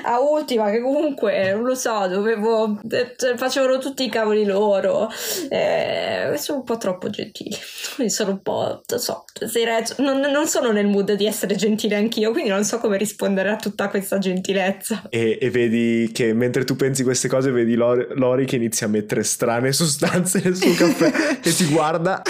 a ultima, che comunque non lo so, dovevo. Cioè, facevano tutti i cavoli loro. Eh, sono un po' troppo gentili. Quindi sono un po'. non so. Non, non, sono nel mood di essere gentile anch'io, quindi non so come rispondere a tutta questa gentilezza. E, e vedi che mentre tu pensi queste cose, vedi Lori, Lori che inizia a mettere strane sostanze nel suo caffè e ti guarda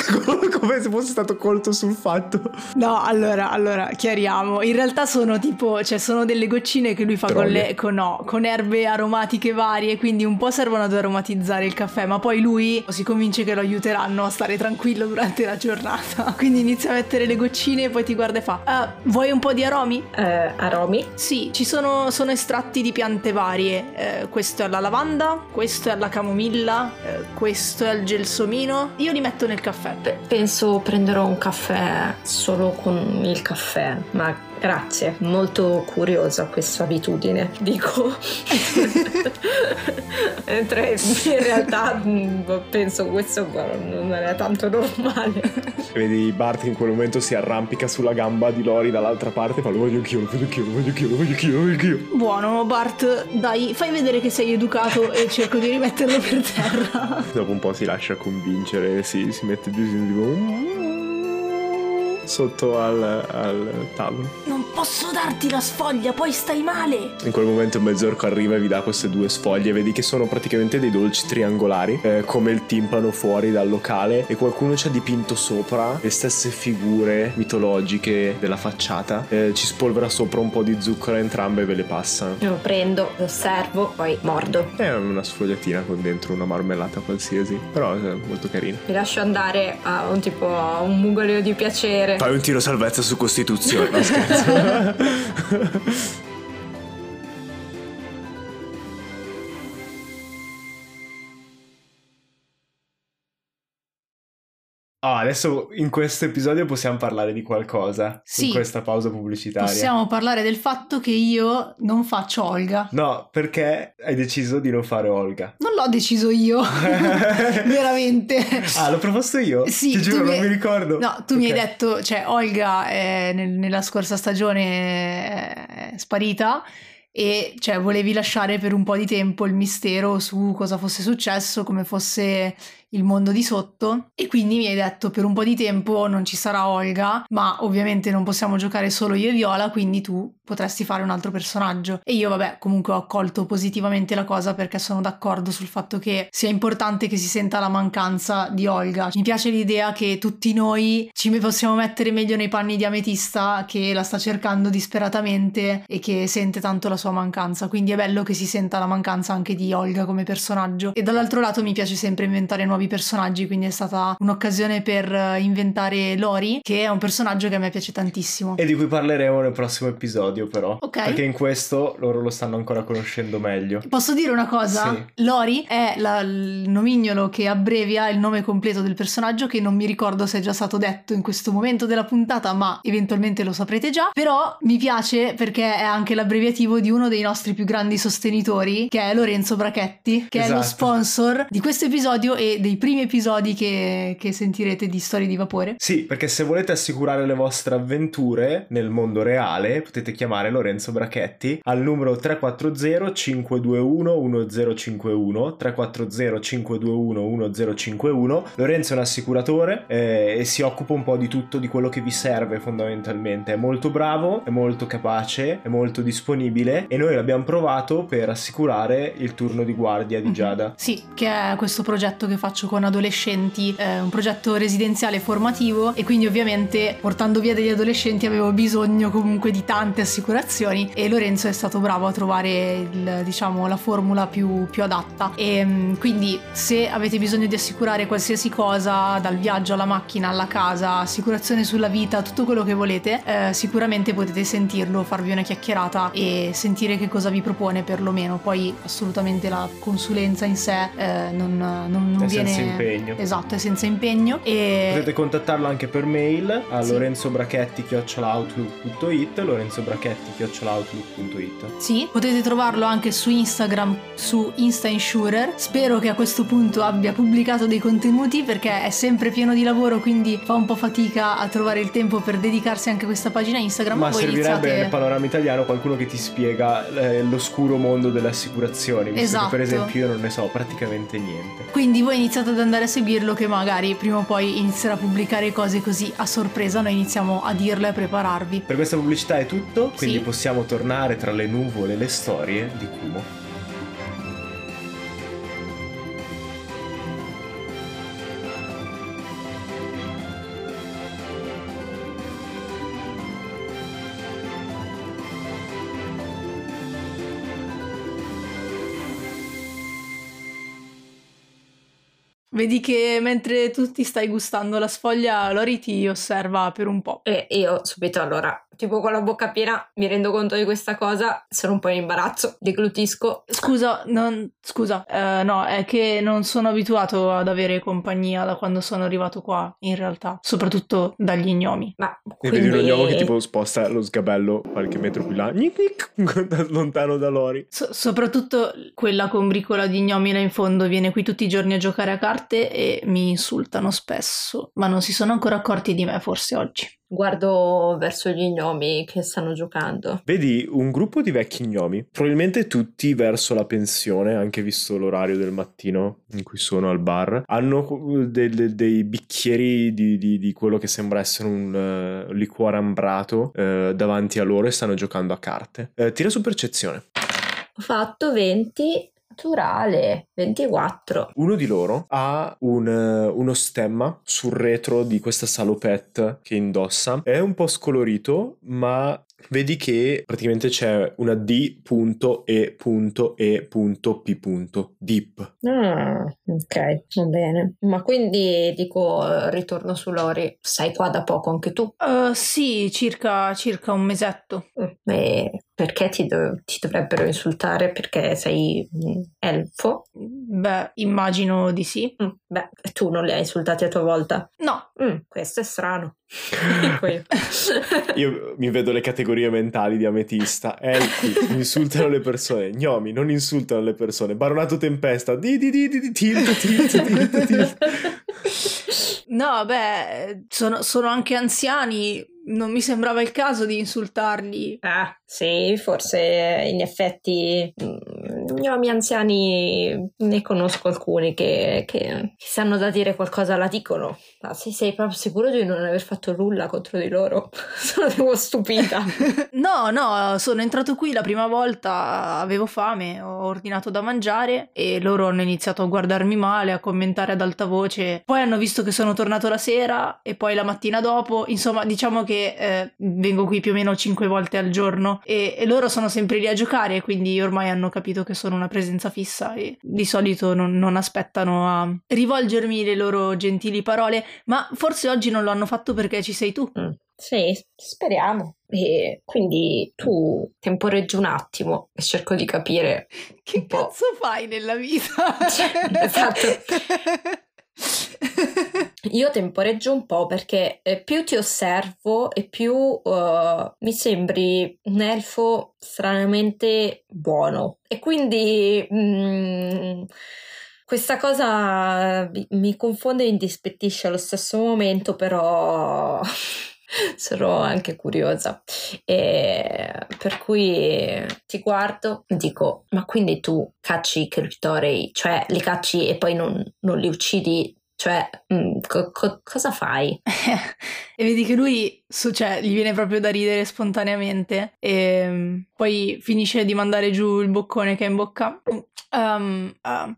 come se fosse stato colto sul fatto. No, allora, allora, chiariamo. In realtà sono tipo, cioè sono delle goccine che lui fa con, le, con, no, con erbe aromatiche varie, quindi un po' servono ad aromatizzare il caffè, ma poi lui si convince che lo aiuteranno a stare tranquillo durante la giornata. Quindi inizia a mettere le goccine e poi ti guarda e fa, ah, vuoi un po' di aromi? Eh, aromi? Sì, ci sono, sono estratti di piante varie. Eh, questo è la lavanda, questo è la camomilla, eh, questo è il gelsomino. Io li metto nel caffè. Penso prenderò un caffè solo con il caffè, ma Grazie, molto curiosa questa abitudine, dico. Mentre in realtà mm, penso questo non è tanto normale. Vedi Bart che in quel momento si arrampica sulla gamba di Lori dall'altra parte e fa lo voglio anch'io, lo voglio anch'io, lo voglio anch'io, lo voglio anch'io, lo voglio anch'io. Buono Bart, dai, fai vedere che sei educato e cerco di rimetterlo per terra. Dopo un po' si lascia convincere, si, si mette giù tipo sotto al, al tavolo. Non posso darti la sfoglia, poi stai male. In quel momento il mezzorco arriva e vi dà queste due sfoglie. Vedi che sono praticamente dei dolci triangolari, eh, come il timpano fuori dal locale. E qualcuno ci ha dipinto sopra le stesse figure mitologiche della facciata. Eh, ci spolvera sopra un po' di zucchero a entrambe e ve le passa. Lo prendo, lo osservo, poi mordo. È una sfogliatina con dentro una marmellata qualsiasi, però è molto carina. Mi lascio andare a un tipo a un mugolio di piacere. Fai un tiro salvezza su Costituzione, no scherzo. Oh, adesso in questo episodio possiamo parlare di qualcosa. Sì. In questa pausa pubblicitaria. Possiamo parlare del fatto che io non faccio Olga. No, perché hai deciso di non fare Olga? Non l'ho deciso io. Veramente. Ah, l'ho proposto io? Sì. Ti giuro, mi... non mi ricordo. No, tu okay. mi hai detto, cioè, Olga è nel, nella scorsa stagione è sparita e cioè volevi lasciare per un po' di tempo il mistero su cosa fosse successo, come fosse il mondo di sotto e quindi mi hai detto per un po' di tempo non ci sarà Olga, ma ovviamente non possiamo giocare solo io e Viola, quindi tu potresti fare un altro personaggio. E io vabbè, comunque ho accolto positivamente la cosa perché sono d'accordo sul fatto che sia importante che si senta la mancanza di Olga. Mi piace l'idea che tutti noi ci possiamo mettere meglio nei panni di Ametista che la sta cercando disperatamente e che sente tanto la sua mancanza, quindi è bello che si senta la mancanza anche di Olga come personaggio. E dall'altro lato mi piace sempre inventare nuovi personaggi, quindi è stata un'occasione per eh, inventare Lori, che è un personaggio che a me piace tantissimo. E di cui parleremo nel prossimo episodio, però. Ok. Perché in questo loro lo stanno ancora conoscendo meglio. Posso dire una cosa? Sì. Lori è la- il nomignolo che abbrevia il nome completo del personaggio, che non mi ricordo se è già stato detto in questo momento della puntata, ma eventualmente lo saprete già. Però mi piace perché è anche l'abbreviativo di uno dei nostri più grandi sostenitori, che è Lorenzo Brachetti, che è lo Esatto. sponsor di questo episodio e dei primi episodi che, che sentirete di Storie di Vapore. Sì, perché se volete assicurare le vostre avventure nel mondo reale, potete chiamare Lorenzo Brachetti al numero 340 521 1051 340 521 1051. Lorenzo è un assicuratore eh, e si occupa un po' di tutto di quello che vi serve fondamentalmente. È molto bravo, è molto capace, è molto disponibile e noi l'abbiamo provato per assicurare il turno di guardia di Mhm. Giada. Sì, che è questo progetto che faccio con adolescenti, eh, un progetto residenziale formativo e quindi ovviamente portando via degli adolescenti avevo bisogno comunque di tante assicurazioni e Lorenzo è stato bravo a trovare il, diciamo, la formula più, più adatta. E mm, quindi se avete bisogno di assicurare qualsiasi cosa dal viaggio alla macchina alla casa, assicurazione sulla vita, tutto quello che volete, eh, sicuramente potete sentirlo, farvi una chiacchierata e sentire che cosa vi propone perlomeno, poi assolutamente la consulenza in sé eh, non, non, non viene... senza impegno. Esatto, è senza impegno e... Potete contattarlo anche per mail a Sì. lorenzobrachetti.outlook.it lorenzobrachetti.outlook.it Sì, potete trovarlo anche su Instagram, su Insta Insurer. Spero che a questo punto abbia pubblicato dei contenuti perché è sempre pieno di lavoro, quindi fa un po' fatica a trovare il tempo per dedicarsi anche a questa pagina Instagram. Ma voi servirebbe iniziate... nel panorama italiano qualcuno che ti spiega eh, l'oscuro mondo delle assicurazioni. Esatto. per esempio io non ne so praticamente niente. Quindi voi iniziate ad andare a seguirlo che magari prima o poi inizierà a pubblicare cose così a sorpresa, noi iniziamo a dirle e a prepararvi. Per questa pubblicità è tutto, quindi Sì. possiamo tornare tra le nuvole e le storie di Kumo. Vedi che mentre tu ti stai gustando la sfoglia, Lori ti osserva per un po'. E io subito allora, tipo con la bocca piena, mi rendo conto di questa cosa, sono un po' in imbarazzo, deglutisco. Scusa, non, scusa, eh, no, è che non sono abituato ad avere compagnia da quando sono arrivato qua, in realtà, soprattutto dagli gnomi. Ma E vedi un quindi... ognomo che tipo sposta lo sgabello qualche metro più là, gnic gnic, lontano da Lori. So- soprattutto quella combricola di gnomi là in fondo viene qui tutti i giorni a giocare a carte e mi insultano spesso, ma non si sono ancora accorti di me forse oggi. Guardo verso gli gnomi che stanno giocando. Vedi un gruppo di vecchi gnomi, probabilmente tutti verso la pensione, anche visto l'orario del mattino in cui sono al bar. Hanno de- de- dei bicchieri di, di- di quello che sembra essere un eh, liquore ambrato eh, davanti a loro e stanno giocando a carte. Eh, tira su percezione. Ho fatto 20 naturale, 24. Uno di loro ha un, eh, uno stemma sul retro di questa salopette che indossa. È un po' scolorito, ma vedi che praticamente c'è una D.E.E.P. Deep. Ah, ok, va bene. Ma quindi dico, ritorno su Lori, sei qua da poco anche tu? Uh, sì, circa, circa un mesetto. Mm, E perché ti, dov- ti dovrebbero insultare? Perché sei elfo? Beh, immagino di sì. Mm, beh, tu non li hai insultati a tua volta. No, Mm, questo è strano. Io. Io mi vedo le categorie mentali di ametista. Elfi insultano le persone, gnomi non insultano le persone. Baronato tempesta, di di di di di tilt tilt tilt tilt. no, beh, sono, sono anche anziani. Non mi sembrava il caso di insultarli. Ah, sì, forse in effetti mm, gnomi anziani ne conosco alcuni che, che, che sanno da dire qualcosa la dicono. Ma se sei proprio sicuro di non aver fatto nulla contro di loro? sono stupita. no, no, sono entrato qui la prima volta, avevo fame, ho ordinato da mangiare e loro hanno iniziato a guardarmi male, a commentare ad alta voce. Poi hanno visto che sono tornato la sera e poi la mattina dopo. Insomma, diciamo che eh, vengo qui più o meno cinque volte al giorno e, e loro sono sempre lì a giocare, quindi ormai hanno capito che una presenza fissa e di solito non, non aspettano a rivolgermi le loro gentili parole, ma forse oggi non lo hanno fatto perché ci sei tu. Mm. Sì, speriamo. E quindi tu temporeggi un attimo e cerco di capire. Che cazzo fai nella vita? esatto. Io temporeggio un po' perché eh, più ti osservo e più uh, mi sembri un elfo stranamente buono. E quindi mm, questa cosa mi confonde e indispettisce allo stesso momento, però sarò anche curiosa. E per cui ti guardo e dico: Ma quindi tu cacci i criptorei, cioè li cacci e poi non, non li uccidi cioè, mm, co- co- cosa fai? e vedi che lui, su, cioè, gli viene proprio da ridere spontaneamente e um, poi finisce di mandare giù il boccone che ha in bocca. Um, uh,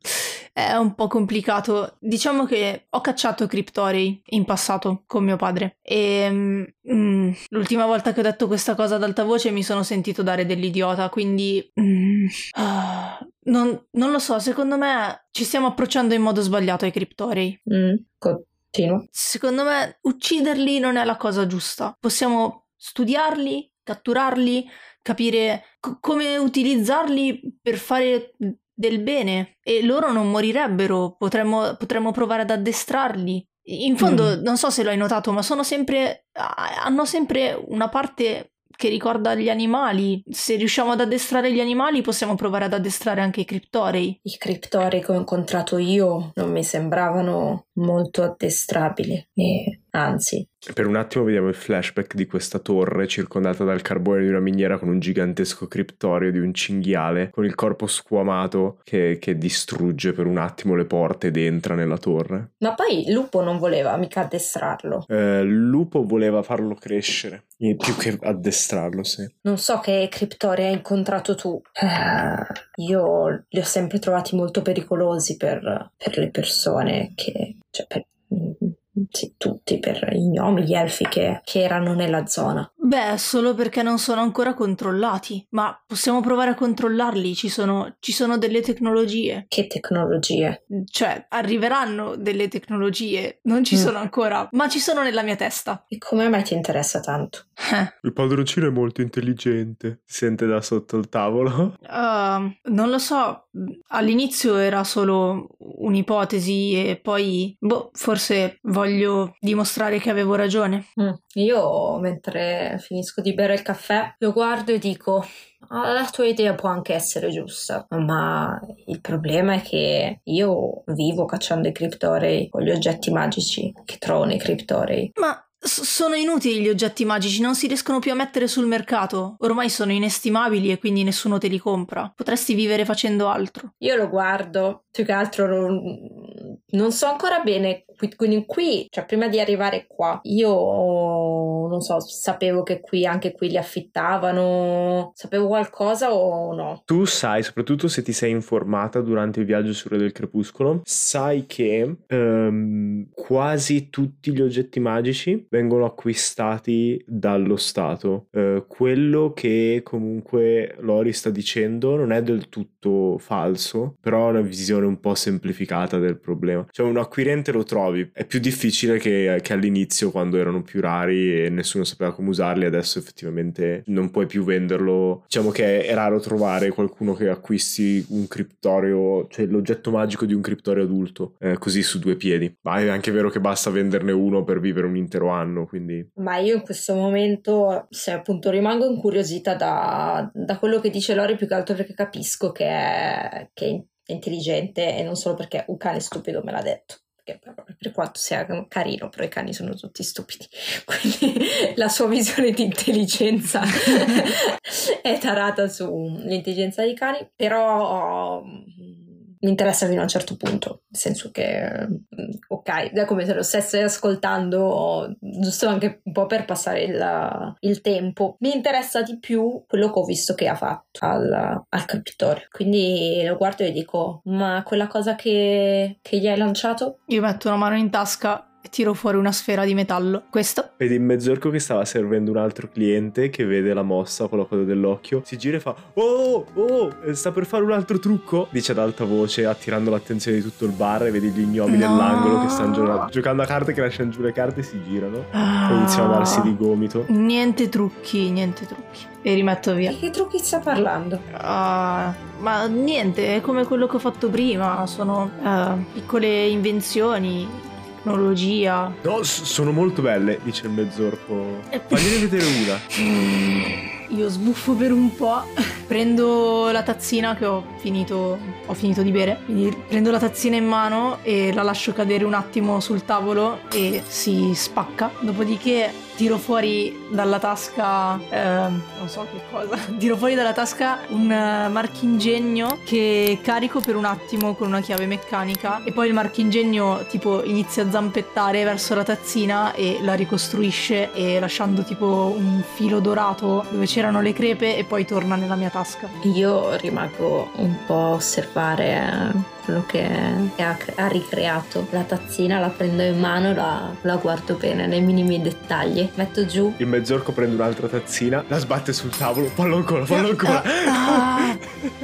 è un po' complicato. Diciamo che ho cacciato Cryptorei in passato con mio padre e mm, l'ultima volta che ho detto questa cosa ad alta voce mi sono sentito dare dell'idiota, quindi mm, uh, non, non, lo so, secondo me ci stiamo approcciando in modo sbagliato ai Cryptorei. Mm, continua. Secondo me ucciderli non è la cosa giusta. Possiamo studiarli, catturarli, capire c- come utilizzarli per fare del bene e loro non morirebbero, potremmo, potremmo provare ad addestrarli. In fondo, mm. non so se lo hai notato, ma sono sempre. hanno sempre una parte che ricorda gli animali. Se riusciamo ad addestrare gli animali, possiamo provare ad addestrare anche i criptorei. I criptorei che ho incontrato io non mi sembravano molto addestrabili e anzi per un attimo vediamo il flashback di questa torre circondata dal carbone di una miniera con un gigantesco criptorio di un cinghiale con il corpo squamato che, che distrugge per un attimo le porte ed entra nella torre. Ma poi Lupo non voleva mica addestrarlo. Eh, Lupo voleva farlo crescere, più che addestrarlo, sì. Non so che criptori hai incontrato tu. Eh, io li ho sempre trovati molto pericolosi per, per le persone che... Cioè, per, tutti per i gnomi, gli elfi che, che, erano nella zona. Beh, solo perché non sono ancora controllati, ma possiamo provare a controllarli, ci sono, ci sono delle tecnologie. Che tecnologie? Cioè, arriveranno delle tecnologie, non ci mm. sono ancora, ma ci sono nella mia testa. E come mai ti interessa tanto? Eh. Il padroncino è molto intelligente, si sente da sotto il tavolo. Uh, non lo so, all'inizio era solo un'ipotesi e poi, boh, forse voglio dimostrare che avevo ragione. Mm. Io, mentre finisco di bere il caffè, lo guardo e dico: ah, la tua idea può anche essere giusta, ma il problema è che io vivo cacciando i criptorei con gli oggetti magici che trovo nei criptorei. Ma sono inutili gli oggetti magici, non si riescono più a mettere sul mercato. Ormai sono inestimabili e quindi nessuno te li compra. Potresti vivere facendo altro. Io lo guardo, più che altro non, non so ancora bene. Quindi qui, cioè prima di arrivare qua, io non so, sapevo che qui anche qui li affittavano, sapevo qualcosa o no? Tu sai, soprattutto se ti sei informata durante il viaggio su Re del Crepuscolo, sai che um, quasi tutti gli oggetti magici vengono acquistati dallo Stato. Uh, quello che comunque Lori sta dicendo non è del tutto falso, però è una visione un po' semplificata del problema. Cioè un acquirente lo trovi, è più difficile che, che all'inizio quando erano più rari e nessuno sapeva come usarli, adesso effettivamente non puoi più venderlo. Diciamo che è raro trovare qualcuno che acquisti un criptorio, cioè l'oggetto magico di un criptorio adulto, eh, così su due piedi. Ma è anche vero che basta venderne uno per vivere un intero anno quindi... Ma io in questo momento, se appunto rimango incuriosita da, da quello che dice Lori, più che altro perché capisco che è, che intelligente e non solo perché un cane stupido me l'ha detto. Per quanto sia carino, però i cani sono tutti stupidi. Quindi la sua visione di intelligenza è tarata sull'intelligenza dei cani, però mi interessa fino a un certo punto, nel senso che, mm, ok, è come se lo stessi ascoltando, giusto anche un po' per passare il, il tempo. Mi interessa di più quello che ho visto che ha fatto al, al criptorio. Quindi lo guardo e dico, ma quella cosa che, che gli hai lanciato? Io metto una mano in tasca e tiro fuori una sfera di metallo. Questo. Vedi il mezzorco che stava servendo un altro cliente che vede la mossa con la coda dell'occhio, si gira e fa Oh, oh, sta per fare un altro trucco? Dice ad alta voce, attirando l'attenzione di tutto il bar e vedi gli gnomi no. nell'angolo che stanno gio- giocando a carte, che lasciano giù le carte e si girano. Ah. E iniziano a darsi di gomito. Niente trucchi, niente trucchi. E rimetto via. Di che trucchi sta parlando? Uh, ma niente, è come quello che ho fatto prima. Sono uh, piccole invenzioni tecnologia. No, sono molto belle, dice il mezzorco. Fagliene vedere una. Io sbuffo per un po', prendo la tazzina che ho finito, ho finito di bere, quindi prendo la tazzina in mano e la lascio cadere un attimo sul tavolo e si spacca. Dopodiché tiro fuori dalla tasca, eh, non so che cosa, tiro fuori dalla tasca un uh, marchingegno che carico per un attimo con una chiave meccanica e poi il marchingegno tipo inizia a zampettare verso la tazzina e la ricostruisce e lasciando tipo un filo dorato dove c'erano le crepe e poi torna nella mia tasca. Io rimango un po' a osservare quello che ha, ha, ricreato. La tazzina la prendo in mano, la, la, guardo bene nei minimi dettagli. Metto giù. Il mezzorco prende un'altra tazzina, la sbatte sul tavolo. Fallo ancora, fallo ancora. Ah,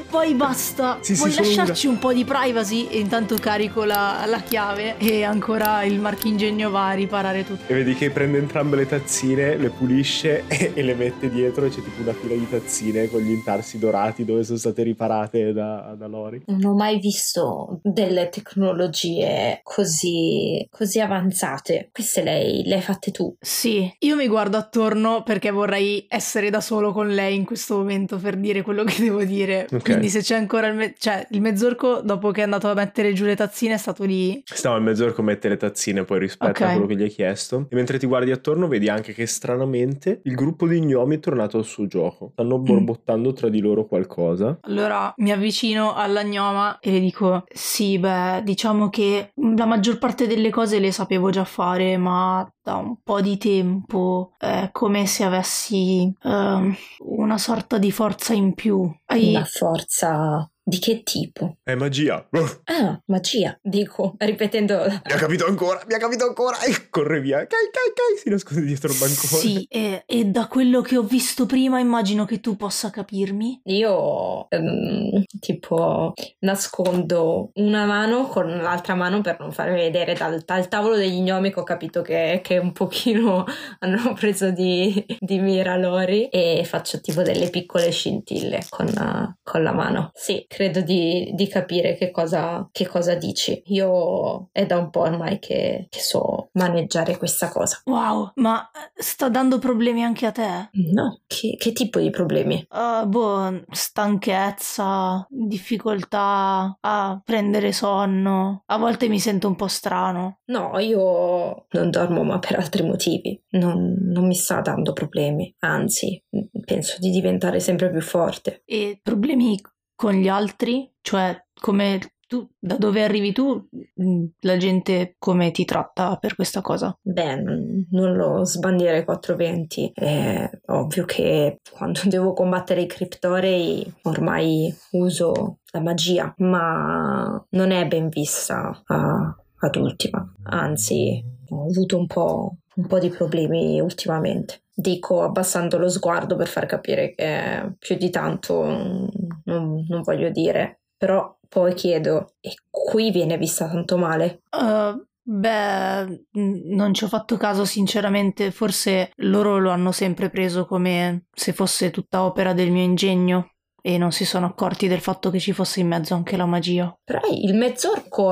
poi basta. Sì, Puoi sì, lasciarci un po' di privacy e intanto carico la, la, chiave e ancora il marchingegno va a riparare tutto. E vedi che prende entrambe le tazzine, le pulisce e, e le mette dietro e c'è tipo una fila di tazzine con gli intarsi dorati dove sono state riparate da, da Lori. Non ho mai visto delle tecnologie così, così avanzate. Queste lei le hai fatte tu? Sì, io mi guardo attorno perché vorrei essere da solo con lei in questo momento per dire quello che devo dire. Okay. Quindi se c'è ancora il, me- cioè, il mezzorco dopo che è andato a mettere giù le tazzine è stato lì. Stava il mezzorco a mettere le tazzine poi rispetto okay. a quello che gli hai chiesto. E mentre ti guardi attorno vedi anche che stranamente il gruppo di gnomi è tornato al suo gioco. Stanno mm. borbottando mm. tra di loro qualcosa. Allora mi avvicino alla gnoma e le dico sì, beh, diciamo che la maggior parte delle cose le sapevo già fare, ma da un po' di tempo è come se avessi uh, una sorta di forza in più. Hai... Una forza di che tipo? È magia. Ah, magia, dico, ripetendo. Mi ha capito ancora, mi ha capito ancora. E corre via. Cai, cai, cai, si nasconde dietro il bancone. Sì, e, e, da quello che ho visto prima immagino che tu possa capirmi. Io, um, tipo, nascondo una mano con l'altra mano per non farmi vedere dal, dal tavolo degli gnomi che ho capito che, che un pochino hanno preso di, di mira Lori e faccio tipo delle piccole scintille con, uh, con la mano. Sì, credo di, di capire che cosa, che cosa, dici. Io è da un po' ormai che, che, so maneggiare questa cosa. Wow, ma sta dando problemi anche a te? No, che, che tipo di problemi? Uh, boh, stanchezza, difficoltà a prendere sonno. A volte mi sento un po' strano. No, io non dormo ma per altri motivi. Non, non mi sta dando problemi. Anzi, penso di diventare sempre più forte. E problemi con gli altri? Cioè, come tu, da dove arrivi tu, mm, la gente come ti tratta per questa cosa? Beh, non lo sbandiere 420. È ovvio che quando devo combattere i criptorei ormai uso la magia, ma non è ben vista a, ad ultima. Anzi, ho avuto un po', un po' di problemi ultimamente. Dico abbassando lo sguardo per far capire che più di tanto non, non voglio dire, però poi chiedo, e qui viene vista tanto male? Uh, beh, non ci ho fatto caso sinceramente, forse loro lo hanno sempre preso come se fosse tutta opera del mio ingegno e non si sono accorti del fatto che ci fosse in mezzo anche la magia. Però il mezzorco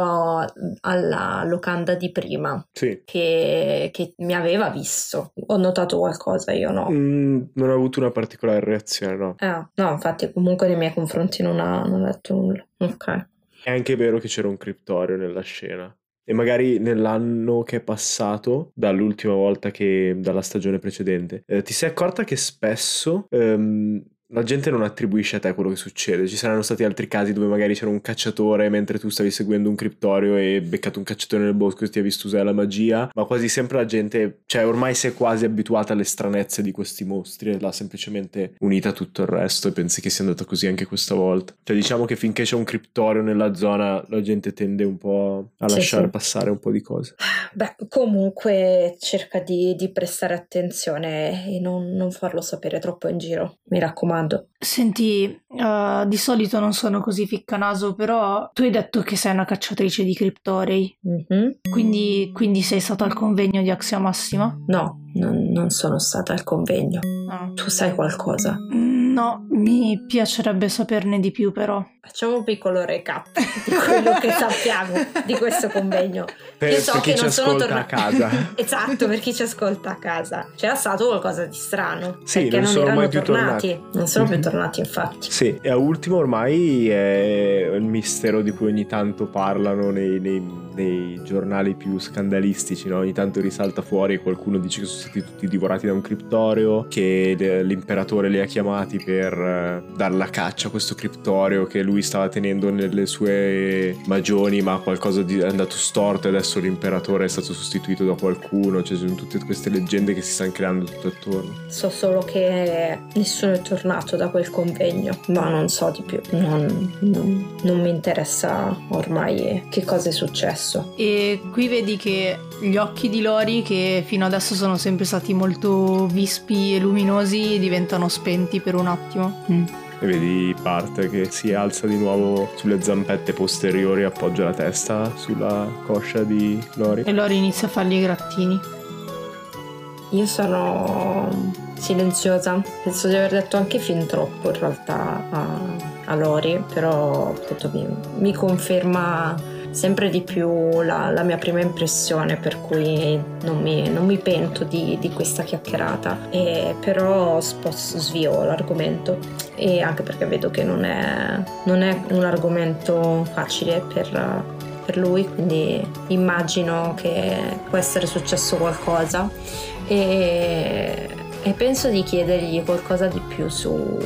alla locanda di prima, sì. che, che, mi aveva visto, ho notato qualcosa, io no. Mm, non ho avuto una particolare reazione, no. Ah, no, infatti comunque nei miei confronti non ha, non ha detto nulla. Ok. È anche vero che c'era un criptorio nella scena. e magari nell'anno che è passato dall'ultima volta che dalla stagione precedente eh, ti sei accorta che spesso ehm, la gente non attribuisce a te quello che succede. Ci saranno stati altri casi dove magari c'era un cacciatore mentre tu stavi seguendo un criptorio e beccato un cacciatore nel bosco e ti ha visto usare la magia, ma quasi sempre la gente, cioè ormai si è quasi abituata alle stranezze di questi mostri e l'ha semplicemente unita a tutto il resto e pensi che sia andata così anche questa volta. Cioè diciamo che finché c'è un criptorio nella zona la gente tende un po' a lasciare sì. passare un po' di cose. Beh, comunque cerca di, di prestare attenzione e non, non farlo sapere troppo in giro, mi raccomando raccomando. Senti, uh, di solito non sono così ficcanaso, però tu hai detto che sei una cacciatrice di criptorei. Mm-hmm. Quindi, quindi, sei stata al convegno di Axia Massima? No, non, non sono stata al convegno. No. Tu sai qualcosa? No, mi piacerebbe saperne di più però. Facciamo un piccolo recap di quello che sappiamo di questo convegno. Per, Io so per chi che ci non sono tornata a casa. esatto, per chi ci ascolta a casa. C'era stato qualcosa di strano. Sì, perché non, non sono mai più tornati. tornati. Non sono mm-hmm. più mhm. tornati, infatti. Sì, e a ultimo ormai è il mistero di cui ogni tanto parlano nei, nei, nei giornali più scandalistici. No? Ogni tanto risalta fuori e qualcuno dice che sono stati tutti divorati da un criptorio, che l'imperatore li ha chiamati per eh, dar la caccia a questo criptorio che lui stava tenendo nelle sue magioni, ma qualcosa è andato storto e adesso l'imperatore è stato sostituito da qualcuno. Cioè, sono tutte queste leggende che si stanno creando tutto attorno. So solo che nessuno è tornato da quel convegno, ma non so di più. Non, non, non mi interessa ormai che cosa è successo. E qui vedi che gli occhi di Lori, che fino adesso sono sempre stati molto vispi e luminosi, diventano spenti per un attimo. Mm e vedi parte che si alza di nuovo sulle zampette posteriori e appoggia la testa sulla coscia di Lori. E Lori inizia a fargli i grattini. Io sono silenziosa, penso di aver detto anche fin troppo in realtà a, a Lori, però appunto mi, mi conferma sempre di più la, la, mia prima impressione, per cui non mi, non mi pento di, di, questa chiacchierata. E però svio l'argomento e anche perché vedo che non è, non è un argomento facile per, per lui, quindi immagino che può essere successo qualcosa e, e penso di chiedergli qualcosa di più su,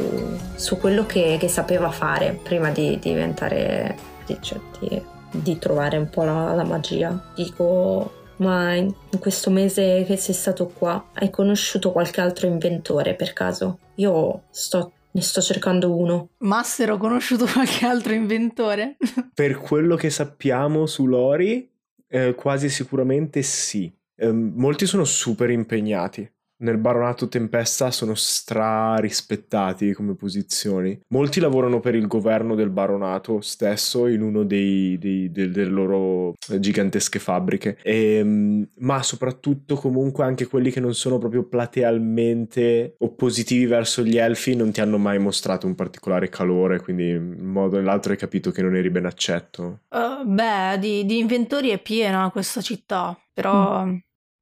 su quello che, che, sapeva fare prima di, di diventare di, cioè, di di trovare un po' la, la magia. Dico, ma in questo mese che sei stato qua hai conosciuto qualche altro inventore per caso? Io sto, ne sto cercando uno. Master, ho conosciuto qualche altro inventore? per quello che sappiamo su Lori, eh, quasi sicuramente sì. Eh, molti sono super impegnati nel baronato Tempesta sono stra rispettati come posizioni. Molti lavorano per il governo del baronato stesso in uno dei, dei, dei delle loro gigantesche fabbriche, e, ehm, ma soprattutto comunque anche quelli che non sono proprio platealmente oppositivi verso gli elfi non ti hanno mai mostrato un particolare calore, quindi in un modo o nell'altro hai capito che non eri ben accetto. Uh, beh, di, di, inventori è piena questa città, però... Mm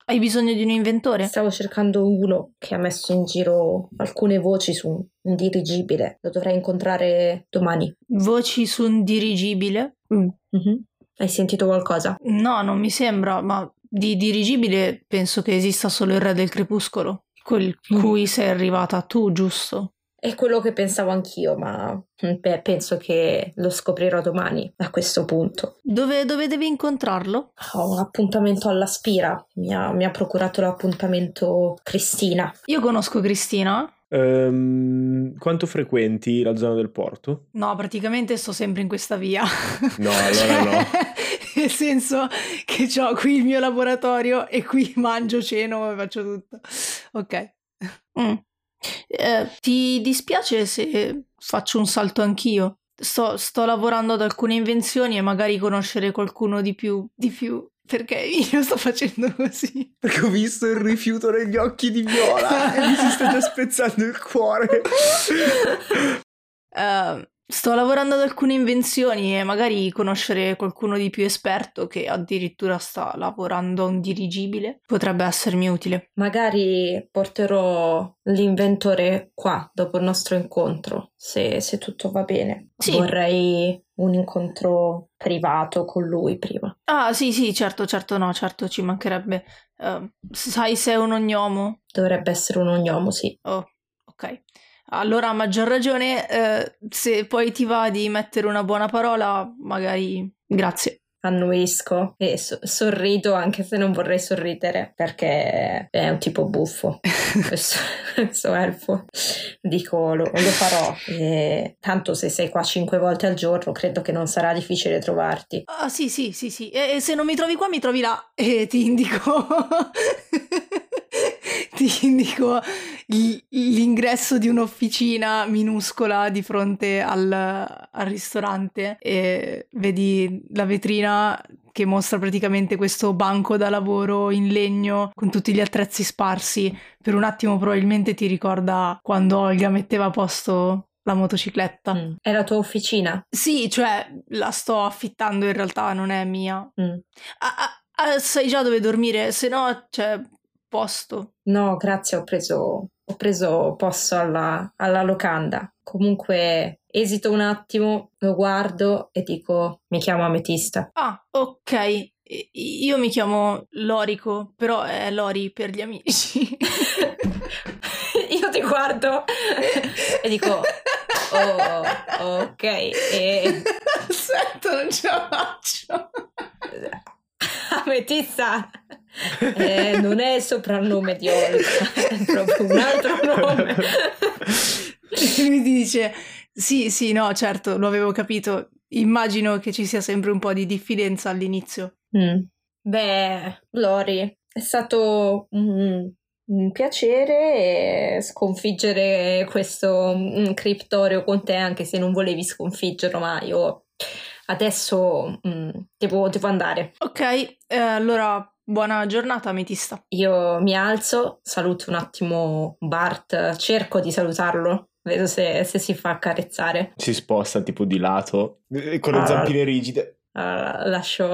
hai bisogno di un inventore? Stavo cercando uno che ha messo in giro alcune voci su un dirigibile. Lo dovrei incontrare domani. Voci su un dirigibile? Mm. Mm-hmm. Hai sentito qualcosa? No, non mi sembra, ma di dirigibile penso che esista solo il Re del Crepuscolo, quel mm. cui sei arrivata tu, giusto? È quello che pensavo anch'io, ma mm, beh, penso che lo scoprirò domani a questo punto. Dove, dove devi incontrarlo? Ho un appuntamento alla Spira. Mi ha, mi ha procurato l'appuntamento Cristina. Io conosco Cristina. Um, quanto frequenti la zona del porto? No, praticamente sto sempre in questa via. No, allora cioè, no. Nel senso che ho qui il mio laboratorio e qui mangio, ceno e faccio tutto. Ok. Mm. Eh, ti dispiace se faccio un salto anch'io? Sto, sto, lavorando ad alcune invenzioni e magari conoscere qualcuno di più, di più. Perché io sto facendo così? Perché ho visto il rifiuto negli occhi di Viola e mi si sta già spezzando il cuore. Uh, Sto lavorando ad alcune invenzioni e magari conoscere qualcuno di più esperto che addirittura sta lavorando a un dirigibile potrebbe essermi utile. Magari porterò l'inventore qua dopo il nostro incontro, se, se tutto va bene. Sì. Vorrei un incontro privato con lui prima. Ah, sì, sì, certo, certo, no, certo, ci mancherebbe. Uh, sai se è un ognomo? Dovrebbe essere un ognomo, sì. Oh, ok. Allora, a maggior ragione, eh, se poi ti va di mettere una buona parola, magari grazie. Annuisco e so- sorrido anche se non vorrei sorridere perché è un tipo buffo. Questo, questo elfo. Dico lo, lo farò. E tanto se sei qua cinque volte al giorno credo che non sarà difficile trovarti. Ah sì sì sì sì. E, e se non mi trovi qua mi trovi là. E ti indico ti indico l'ingresso di un'officina minuscola di fronte al, al ristorante e vedi la vetrina che mostra praticamente questo banco da lavoro in legno con tutti gli attrezzi sparsi. Per un attimo probabilmente ti ricorda quando Olga metteva a posto la motocicletta. Mm. È la tua officina? Sì, cioè la sto affittando in realtà, non è mia. Mm. Ah, ah, ah, sai già dove dormire, se no, cioè, posto. No, grazie, ho preso, ho preso posto alla, alla locanda. Comunque esito un attimo, lo guardo e dico mi chiamo Ametista. Ah, ok. Io mi chiamo Lorico, però è Lori per gli amici. Io ti guardo e dico oh, ok. E... Aspetta, non ce la faccio. Ametista eh, non è il soprannome di Olga, è proprio un altro nome. Mi dice, sì, sì, no, certo, lo avevo capito. Immagino che ci sia sempre un po' di diffidenza all'inizio. Mm. Beh, Lori, è stato un, un piacere sconfiggere questo mm, criptorio con te, anche se non volevi sconfiggerlo, ma io adesso mm, devo, devo, andare. Ok, eh, allora buona giornata, ametista. Io mi alzo, saluto un attimo Bart, cerco di salutarlo. Vedo se, se si fa accarezzare. Si sposta tipo di lato, eh, con le uh, zampine rigide. Uh, lascio,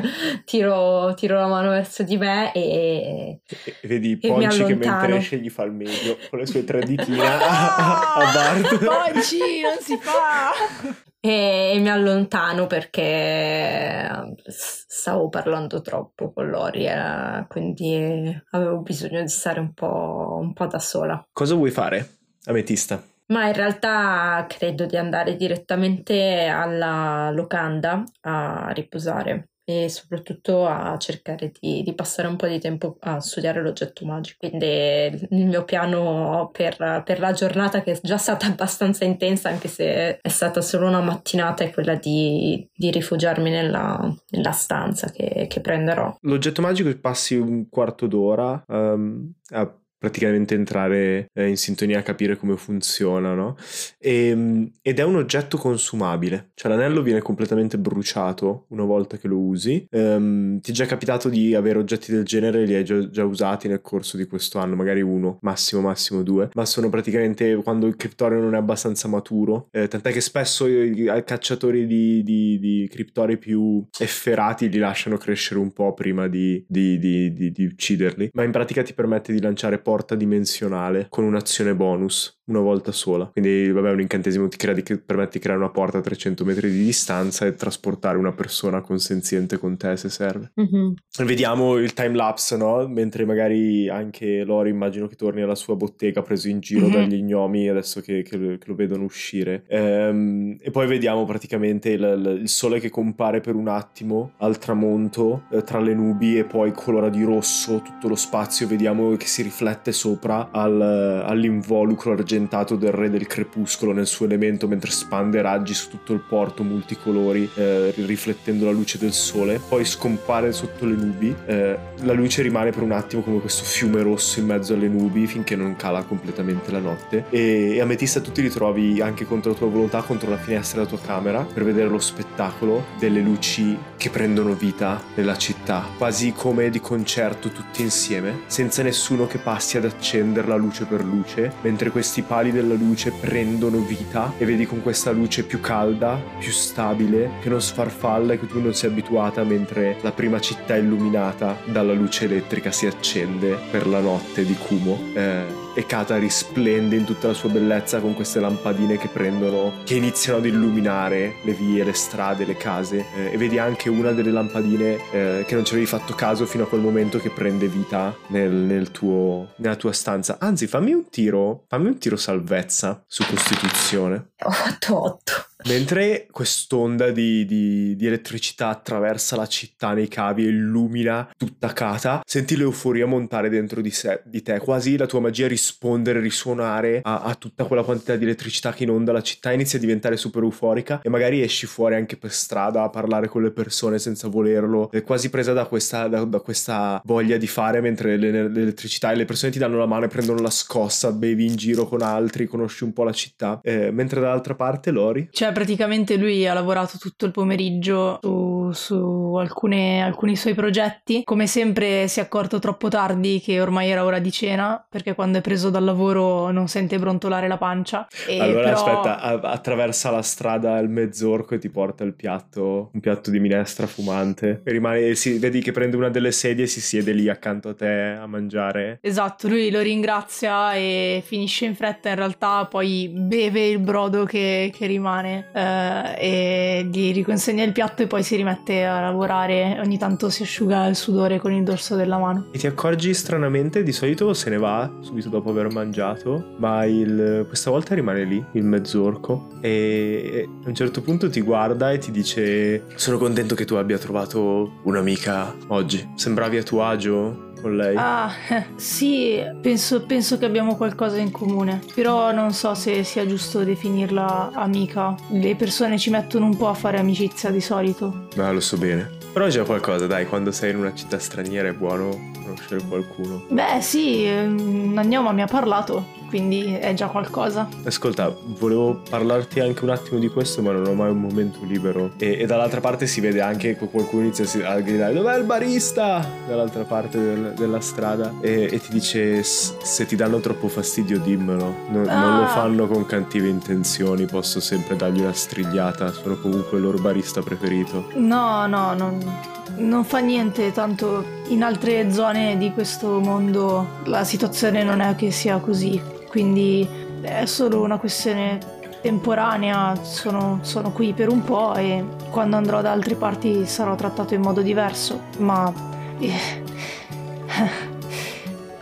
tiro, tiro, la mano verso di me e, e vedi Ponci che mentre esce gli fa il meglio con le sue tre ditine a, a Bart. Ponci, non si fa! e, mi allontano perché stavo parlando troppo con Lori, eh, quindi avevo bisogno di stare un po', un po' da sola. Cosa vuoi fare, Ametista? Ma in realtà credo di andare direttamente alla locanda a riposare e soprattutto a cercare di, di, passare un po' di tempo a studiare l'oggetto magico. Quindi il mio piano per, per, la giornata, che è già stata abbastanza intensa, anche se è stata solo una mattinata, è quella di, di rifugiarmi nella, nella stanza che, che, prenderò. L'oggetto magico passi un quarto d'ora um, a praticamente entrare eh, in sintonia, capire come funziona, no? E, ehm, ed è un oggetto consumabile, cioè l'anello viene completamente bruciato una volta che lo usi. Um, ti è già capitato di avere oggetti del genere, li hai già, già, usati nel corso di questo anno, magari uno, massimo massimo due, ma sono praticamente quando il criptorio non è abbastanza maturo, eh, tant'è che spesso i, cacciatori di, di, di, criptori più efferati li lasciano crescere un po' prima di, di ucciderli, ma in pratica ti permette di lanciare porta dimensionale con un'azione bonus una volta sola. Quindi, vabbè, un incantesimo ti crea di, permette di creare una porta a 300 metri di distanza e trasportare una persona consenziente con te se serve. Mm-hmm. Vediamo il time lapse, no? Mentre magari anche Lori immagino che torni alla sua bottega preso in giro mm-hmm. dagli gnomi adesso che, che, che, lo vedono uscire. Ehm, e poi vediamo praticamente il, il, sole che compare per un attimo al tramonto eh, tra le nubi e poi colora di rosso tutto lo spazio. Vediamo che si riflette sopra al, all'involucro argentino argentato del re del crepuscolo nel suo elemento mentre spande raggi su tutto il porto multicolori eh, riflettendo la luce del sole poi scompare sotto le nubi eh, la luce rimane per un attimo come questo fiume rosso in mezzo alle nubi finché non cala completamente la notte. E, e Ametista tu ti ritrovi anche contro la tua volontà contro la finestra della tua camera per vedere lo spettacolo delle luci che prendono vita nella città quasi come di concerto tutti insieme senza nessuno che passi ad accenderla luce per luce mentre questi pali della luce prendono vita e vedi con questa luce più calda, più stabile, che non sfarfalla e che tu non sei abituata mentre la prima città illuminata dalla luce elettrica si accende per la notte di Kumo. Eh, e Kata risplende in tutta la sua bellezza con queste lampadine che prendono, che iniziano ad illuminare le vie, le strade, le case eh, e vedi anche una delle lampadine eh, che non ci avevi fatto caso fino a quel momento che prende vita nel, nel tuo, nella tua stanza. Anzi, fammi un tiro, fammi un tiro salvezza su Costituzione. 8-8. Mentre quest'onda di, di, di, elettricità attraversa la città nei cavi e illumina tutta Kata, senti l'euforia montare dentro di, sé, di te, quasi la tua magia rispondere, risuonare a, a, tutta quella quantità di elettricità che inonda la città, inizia a diventare super euforica e magari esci fuori anche per strada a parlare con le persone senza volerlo, è quasi presa da questa, da, da questa voglia di fare mentre le, l'elettricità e le persone ti danno la mano e prendono la scossa, bevi in giro con altri, conosci un po' la città, eh, mentre dall'altra parte Lori... Cioè, praticamente lui ha lavorato tutto il pomeriggio su, su alcune, alcuni suoi progetti. Come sempre si è accorto troppo tardi che ormai era ora di cena, perché quando è preso dal lavoro non sente brontolare la pancia. E allora però... aspetta, attraversa la strada il mezzorco e ti porta il piatto, un piatto di minestra fumante. E rimane, si, vedi che prende una delle sedie e si siede lì accanto a te a mangiare. Esatto, lui lo ringrazia e finisce in fretta in realtà, poi beve il brodo che, che rimane eh, e gli riconsegna il piatto e poi si rimette a lavorare. Ogni tanto si asciuga il sudore con il dorso della mano. E ti accorgi stranamente, di solito se ne va subito dopo aver mangiato, ma il, questa volta rimane lì, il mezzorco, e a un certo punto ti guarda e ti dice sono contento che tu abbia trovato un'amica oggi. Sembravi a tuo agio con lei? Ah, sì, penso, penso, che abbiamo qualcosa in comune, però non so se sia giusto definirla amica. Le persone ci mettono un po' a fare amicizia di solito. Ma lo so bene. Però c'è qualcosa, dai, quando sei in una città straniera è buono conoscere qualcuno. Beh, sì, Nagnoma mi ha parlato quindi è già qualcosa. Ascolta, volevo parlarti anche un attimo di questo, ma non ho mai un momento libero. E, e dall'altra parte si vede anche che qualcuno inizia a gridare: Dov'è il barista? Dall'altra parte del, della strada. E, e, ti dice: Se ti danno troppo fastidio, dimmelo. No, ah. Non lo ah. fanno con cattive intenzioni, posso sempre dargli una strigliata. Sono comunque il loro barista preferito. No, no, non non fa niente, tanto in altre zone di questo mondo la situazione non è che sia così quindi è solo una questione temporanea, sono, sono, qui per un po' e quando andrò da altre parti sarò trattato in modo diverso, ma eh,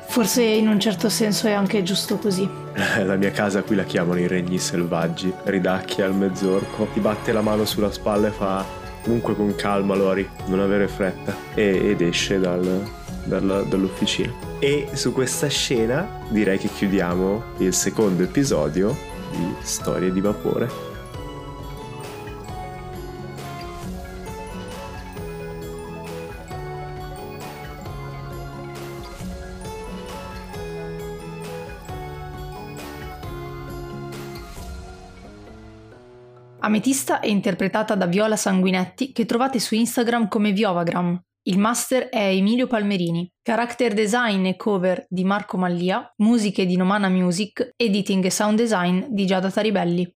forse in un certo senso è anche giusto così. La mia casa qui la chiamano i regni selvaggi, ridacchia al mezzorco, ti batte la mano sulla spalla e fa comunque con calma Lori, non avere fretta e, ed esce dal, dalla, dall'officina. E su questa scena direi che chiudiamo il secondo episodio di Storie di Vapore. Ametista è interpretata da Viola Sanguinetti che trovate su Instagram come Viovagram. Il master è Emilio Palmerini, character design e cover di Marco Mallia, musiche di Nomana Music, editing e sound design di Giada Taribelli.